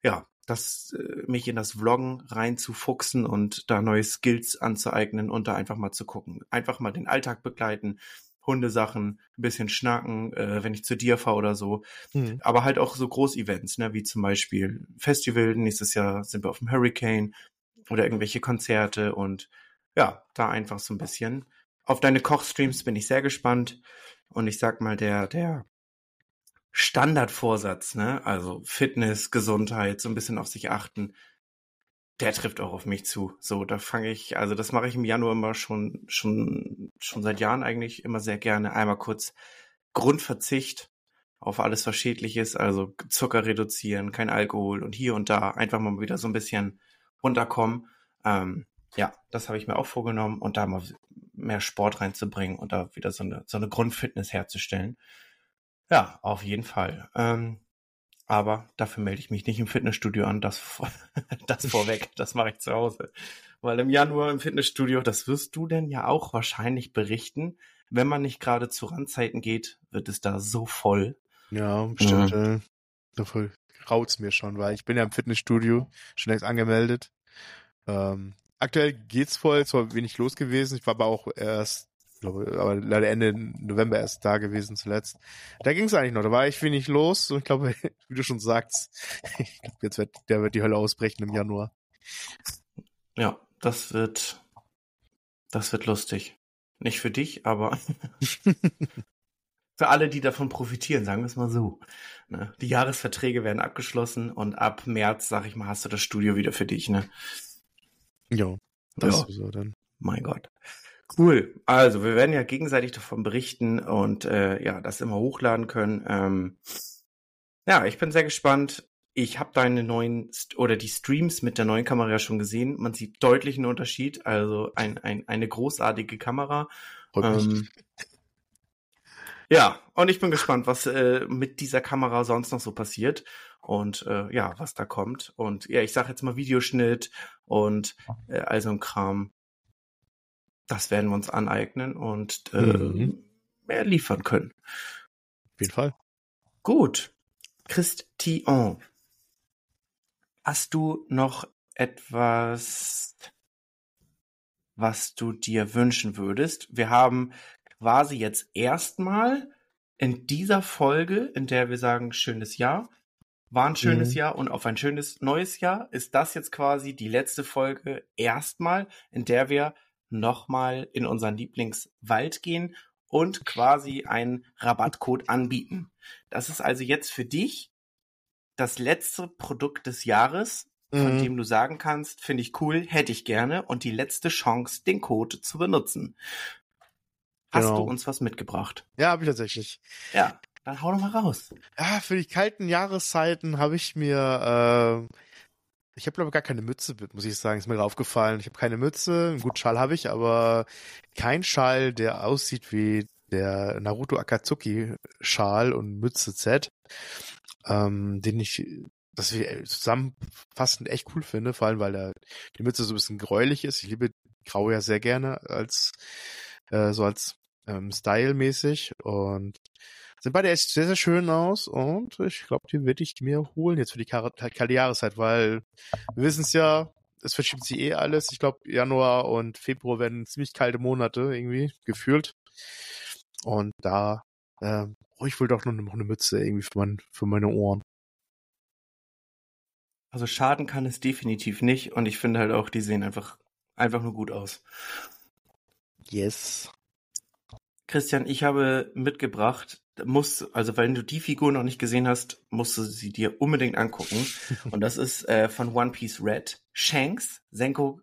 ja, das, äh, mich in das Vloggen reinzufuchsen und da neue Skills anzueignen und da einfach mal zu gucken. Einfach mal den Alltag begleiten, Hundesachen, ein bisschen schnacken, äh, wenn ich zu dir fahre oder so. Mhm. Aber halt auch so Großevents, ne, wie zum Beispiel Festival. Nächstes Jahr sind wir auf dem Hurricane oder irgendwelche Konzerte und ja, da einfach so ein bisschen. Auf deine Kochstreams bin ich sehr gespannt und ich sag mal, der, der Standardvorsatz, ne, also Fitness, Gesundheit, so ein bisschen auf sich achten, der trifft auch auf mich zu. So, da fange ich, also das mache ich im Januar immer schon, schon, schon seit Jahren eigentlich immer sehr gerne. Einmal kurz Grundverzicht auf alles, was schädlich ist, also Zucker reduzieren, kein Alkohol und hier und da einfach mal wieder so ein bisschen runterkommen. Ähm, ja, das habe ich mir auch vorgenommen und da mal mehr Sport reinzubringen und da wieder so eine, so eine Grundfitness herzustellen. Ja, auf jeden Fall. Ähm, Aber dafür melde ich mich nicht im Fitnessstudio an, das, das vorweg, das mache ich zu Hause. Weil im Januar im Fitnessstudio, das wirst du denn ja auch wahrscheinlich berichten, wenn man nicht gerade zu Randzeiten geht, wird es da so voll. Ja, bestimmt. Mhm. Äh, dafür raut's mir schon, weil ich bin ja im Fitnessstudio schon längst angemeldet. Ähm, aktuell geht's voll, zwar wenig los gewesen, ich war aber auch erst, glaube, aber leider Ende November erst da gewesen zuletzt. Da ging's eigentlich noch, da war ich wenig los und ich glaube, wie du schon sagst, ich glaube, jetzt wird, der wird die Hölle ausbrechen im Januar. Ja, das wird, das wird lustig. Nicht für dich, aber für alle, die davon profitieren, sagen wir es mal so. Ne? Die Jahresverträge werden abgeschlossen und ab März, sag ich mal, hast du das Studio wieder für dich, ne? Ja, das ja. so dann. Mein Gott. Cool. Also, wir werden ja gegenseitig davon berichten und äh, ja, das immer hochladen können. Ähm, ja, ich bin sehr gespannt. Ich habe deine neuen oder die Streams mit der neuen Kamera ja schon gesehen. Man sieht deutlich einen Unterschied. Also ein, ein, eine großartige Kamera. Ähm, ja, und ich bin gespannt, was äh, mit dieser Kamera sonst noch so passiert und äh, ja, was da kommt. Und ja, ich sage jetzt mal Videoschnitt und äh, also ein Kram. Das werden wir uns aneignen und äh, mhm. mehr liefern können. Auf jeden Fall. Gut. Christian, hast du noch etwas, was du dir wünschen würdest? Wir haben quasi jetzt erstmal in dieser Folge, in der wir sagen, schönes Jahr, war ein schönes mhm. Jahr und auf ein schönes neues Jahr, ist das jetzt quasi die letzte Folge erstmal, in der wir nochmal in unseren Lieblingswald gehen und quasi einen Rabattcode anbieten. Das ist also jetzt für dich das letzte Produkt des Jahres, von mhm. dem du sagen kannst, finde ich cool, hätte ich gerne und die letzte Chance, den Code zu benutzen. Hast genau. du uns was mitgebracht? Ja, habe ich tatsächlich. Ja, dann hau doch mal raus. Ja, für die kalten Jahreszeiten habe ich mir, äh, ich habe glaube gar keine Mütze, muss ich sagen, ist mir aufgefallen. Ich habe keine Mütze, einen guten Schal habe ich, aber kein Schal, der aussieht wie der Naruto Akatsuki Schal und Mütze Z, ähm, den ich das wir zusammenfassend echt cool finde, vor allem weil der, die Mütze so ein bisschen gräulich ist. Ich liebe Grau ja sehr gerne als äh, so als ähm, Style-mäßig und sind beide echt sehr, sehr schön aus und ich glaube, die werde ich mir holen jetzt für die kalte Jahreszeit, weil wir wissen es ja, es verschiebt sich eh alles. Ich glaube, Januar und Februar werden ziemlich kalte Monate irgendwie gefühlt. Und da äh, brauche ich wohl doch noch eine Mütze irgendwie für, mein, für meine Ohren. Also schaden kann es definitiv nicht und ich finde halt auch, die sehen einfach, einfach nur gut aus. Yes. Christian, ich habe mitgebracht, muss, also wenn du die Figur noch nicht gesehen hast, musst du sie dir unbedingt angucken. Und das ist äh, von One Piece Red. Shanks, Senko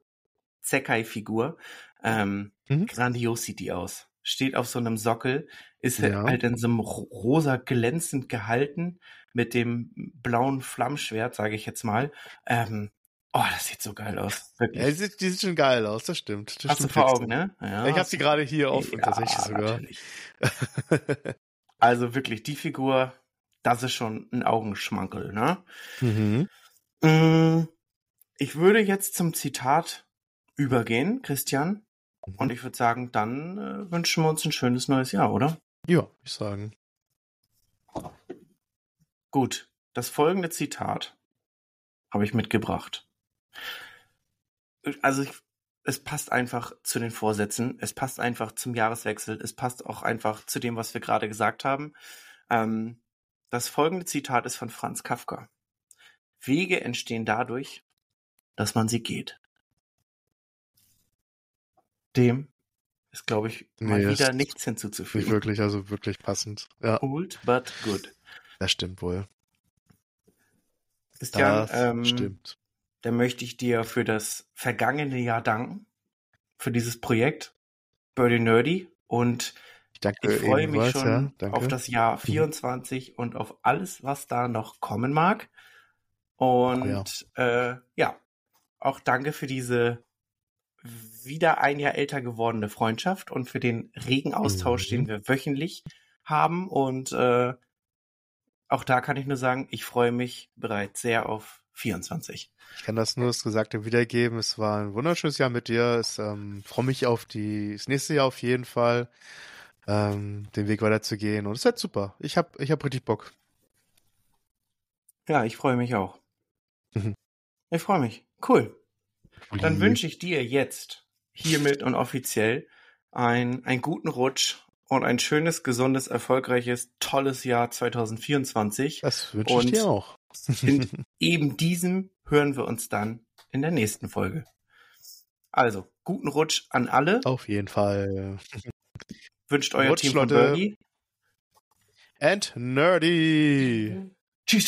Zekai Figur. Ähm, mhm. Grandios sieht die aus. Steht auf so einem Sockel, ist ja. halt in so einem rosa glänzend gehalten mit dem blauen Flammschwert, sage ich jetzt mal. Ähm, Oh, das sieht so geil aus. Wirklich. Ja, die, sieht, die sieht schon geil aus, das stimmt. Das Hast stimmt du vor Augen, ne? Ja, ich habe sie gerade hier offen, ja, tatsächlich sogar. also wirklich, die Figur, das ist schon ein Augenschmankel, ne? Mhm. Mm, ich würde jetzt zum Zitat übergehen, Christian. Mhm. Und ich würde sagen, dann äh, wünschen wir uns ein schönes neues Jahr, oder? Ja, ich sagen. Gut, das folgende Zitat habe ich mitgebracht also ich, es passt einfach zu den Vorsätzen, es passt einfach zum Jahreswechsel, es passt auch einfach zu dem, was wir gerade gesagt haben. Ähm, das folgende Zitat ist von Franz Kafka. Wege entstehen dadurch, dass man sie geht. Dem ist, glaube ich, mal nee, wieder nichts hinzuzufügen. Nicht wirklich, also wirklich passend. Ja. Old but good. Das stimmt wohl. Christian, das ähm, stimmt dann möchte ich dir für das vergangene Jahr danken, für dieses Projekt Birdie Nerdy und Danke ich freue mich schon ja, auf das Jahr 24 mhm. und auf alles, was da noch kommen mag. Und oh, ja. Äh, ja, auch danke für diese wieder ein Jahr älter gewordene Freundschaft und für den regen Austausch, mhm. den wir wöchentlich haben. Und äh, auch da kann ich nur sagen, ich freue mich bereits sehr auf 24. Ich kann das nur das Gesagte wiedergeben. Es war ein wunderschönes Jahr mit dir. Ich ähm, freue mich auf die, das nächste Jahr auf jeden Fall, ähm, den Weg weiterzugehen. Und es ist halt super. Ich habe ich hab richtig Bock. Ja, ich freue mich auch. Mhm. Ich freue mich. Cool. Dann wünsche ich dir jetzt hiermit und offiziell ein, einen guten Rutsch und ein schönes, gesundes, erfolgreiches, tolles Jahr 2024. Das wünsche ich dir auch. In eben diesem hören wir uns dann in der nächsten Folge. Also, guten Rutsch an alle. Auf jeden Fall. Wünscht euer Rutsch, Team von Birdie. And nerdy. Tschüss.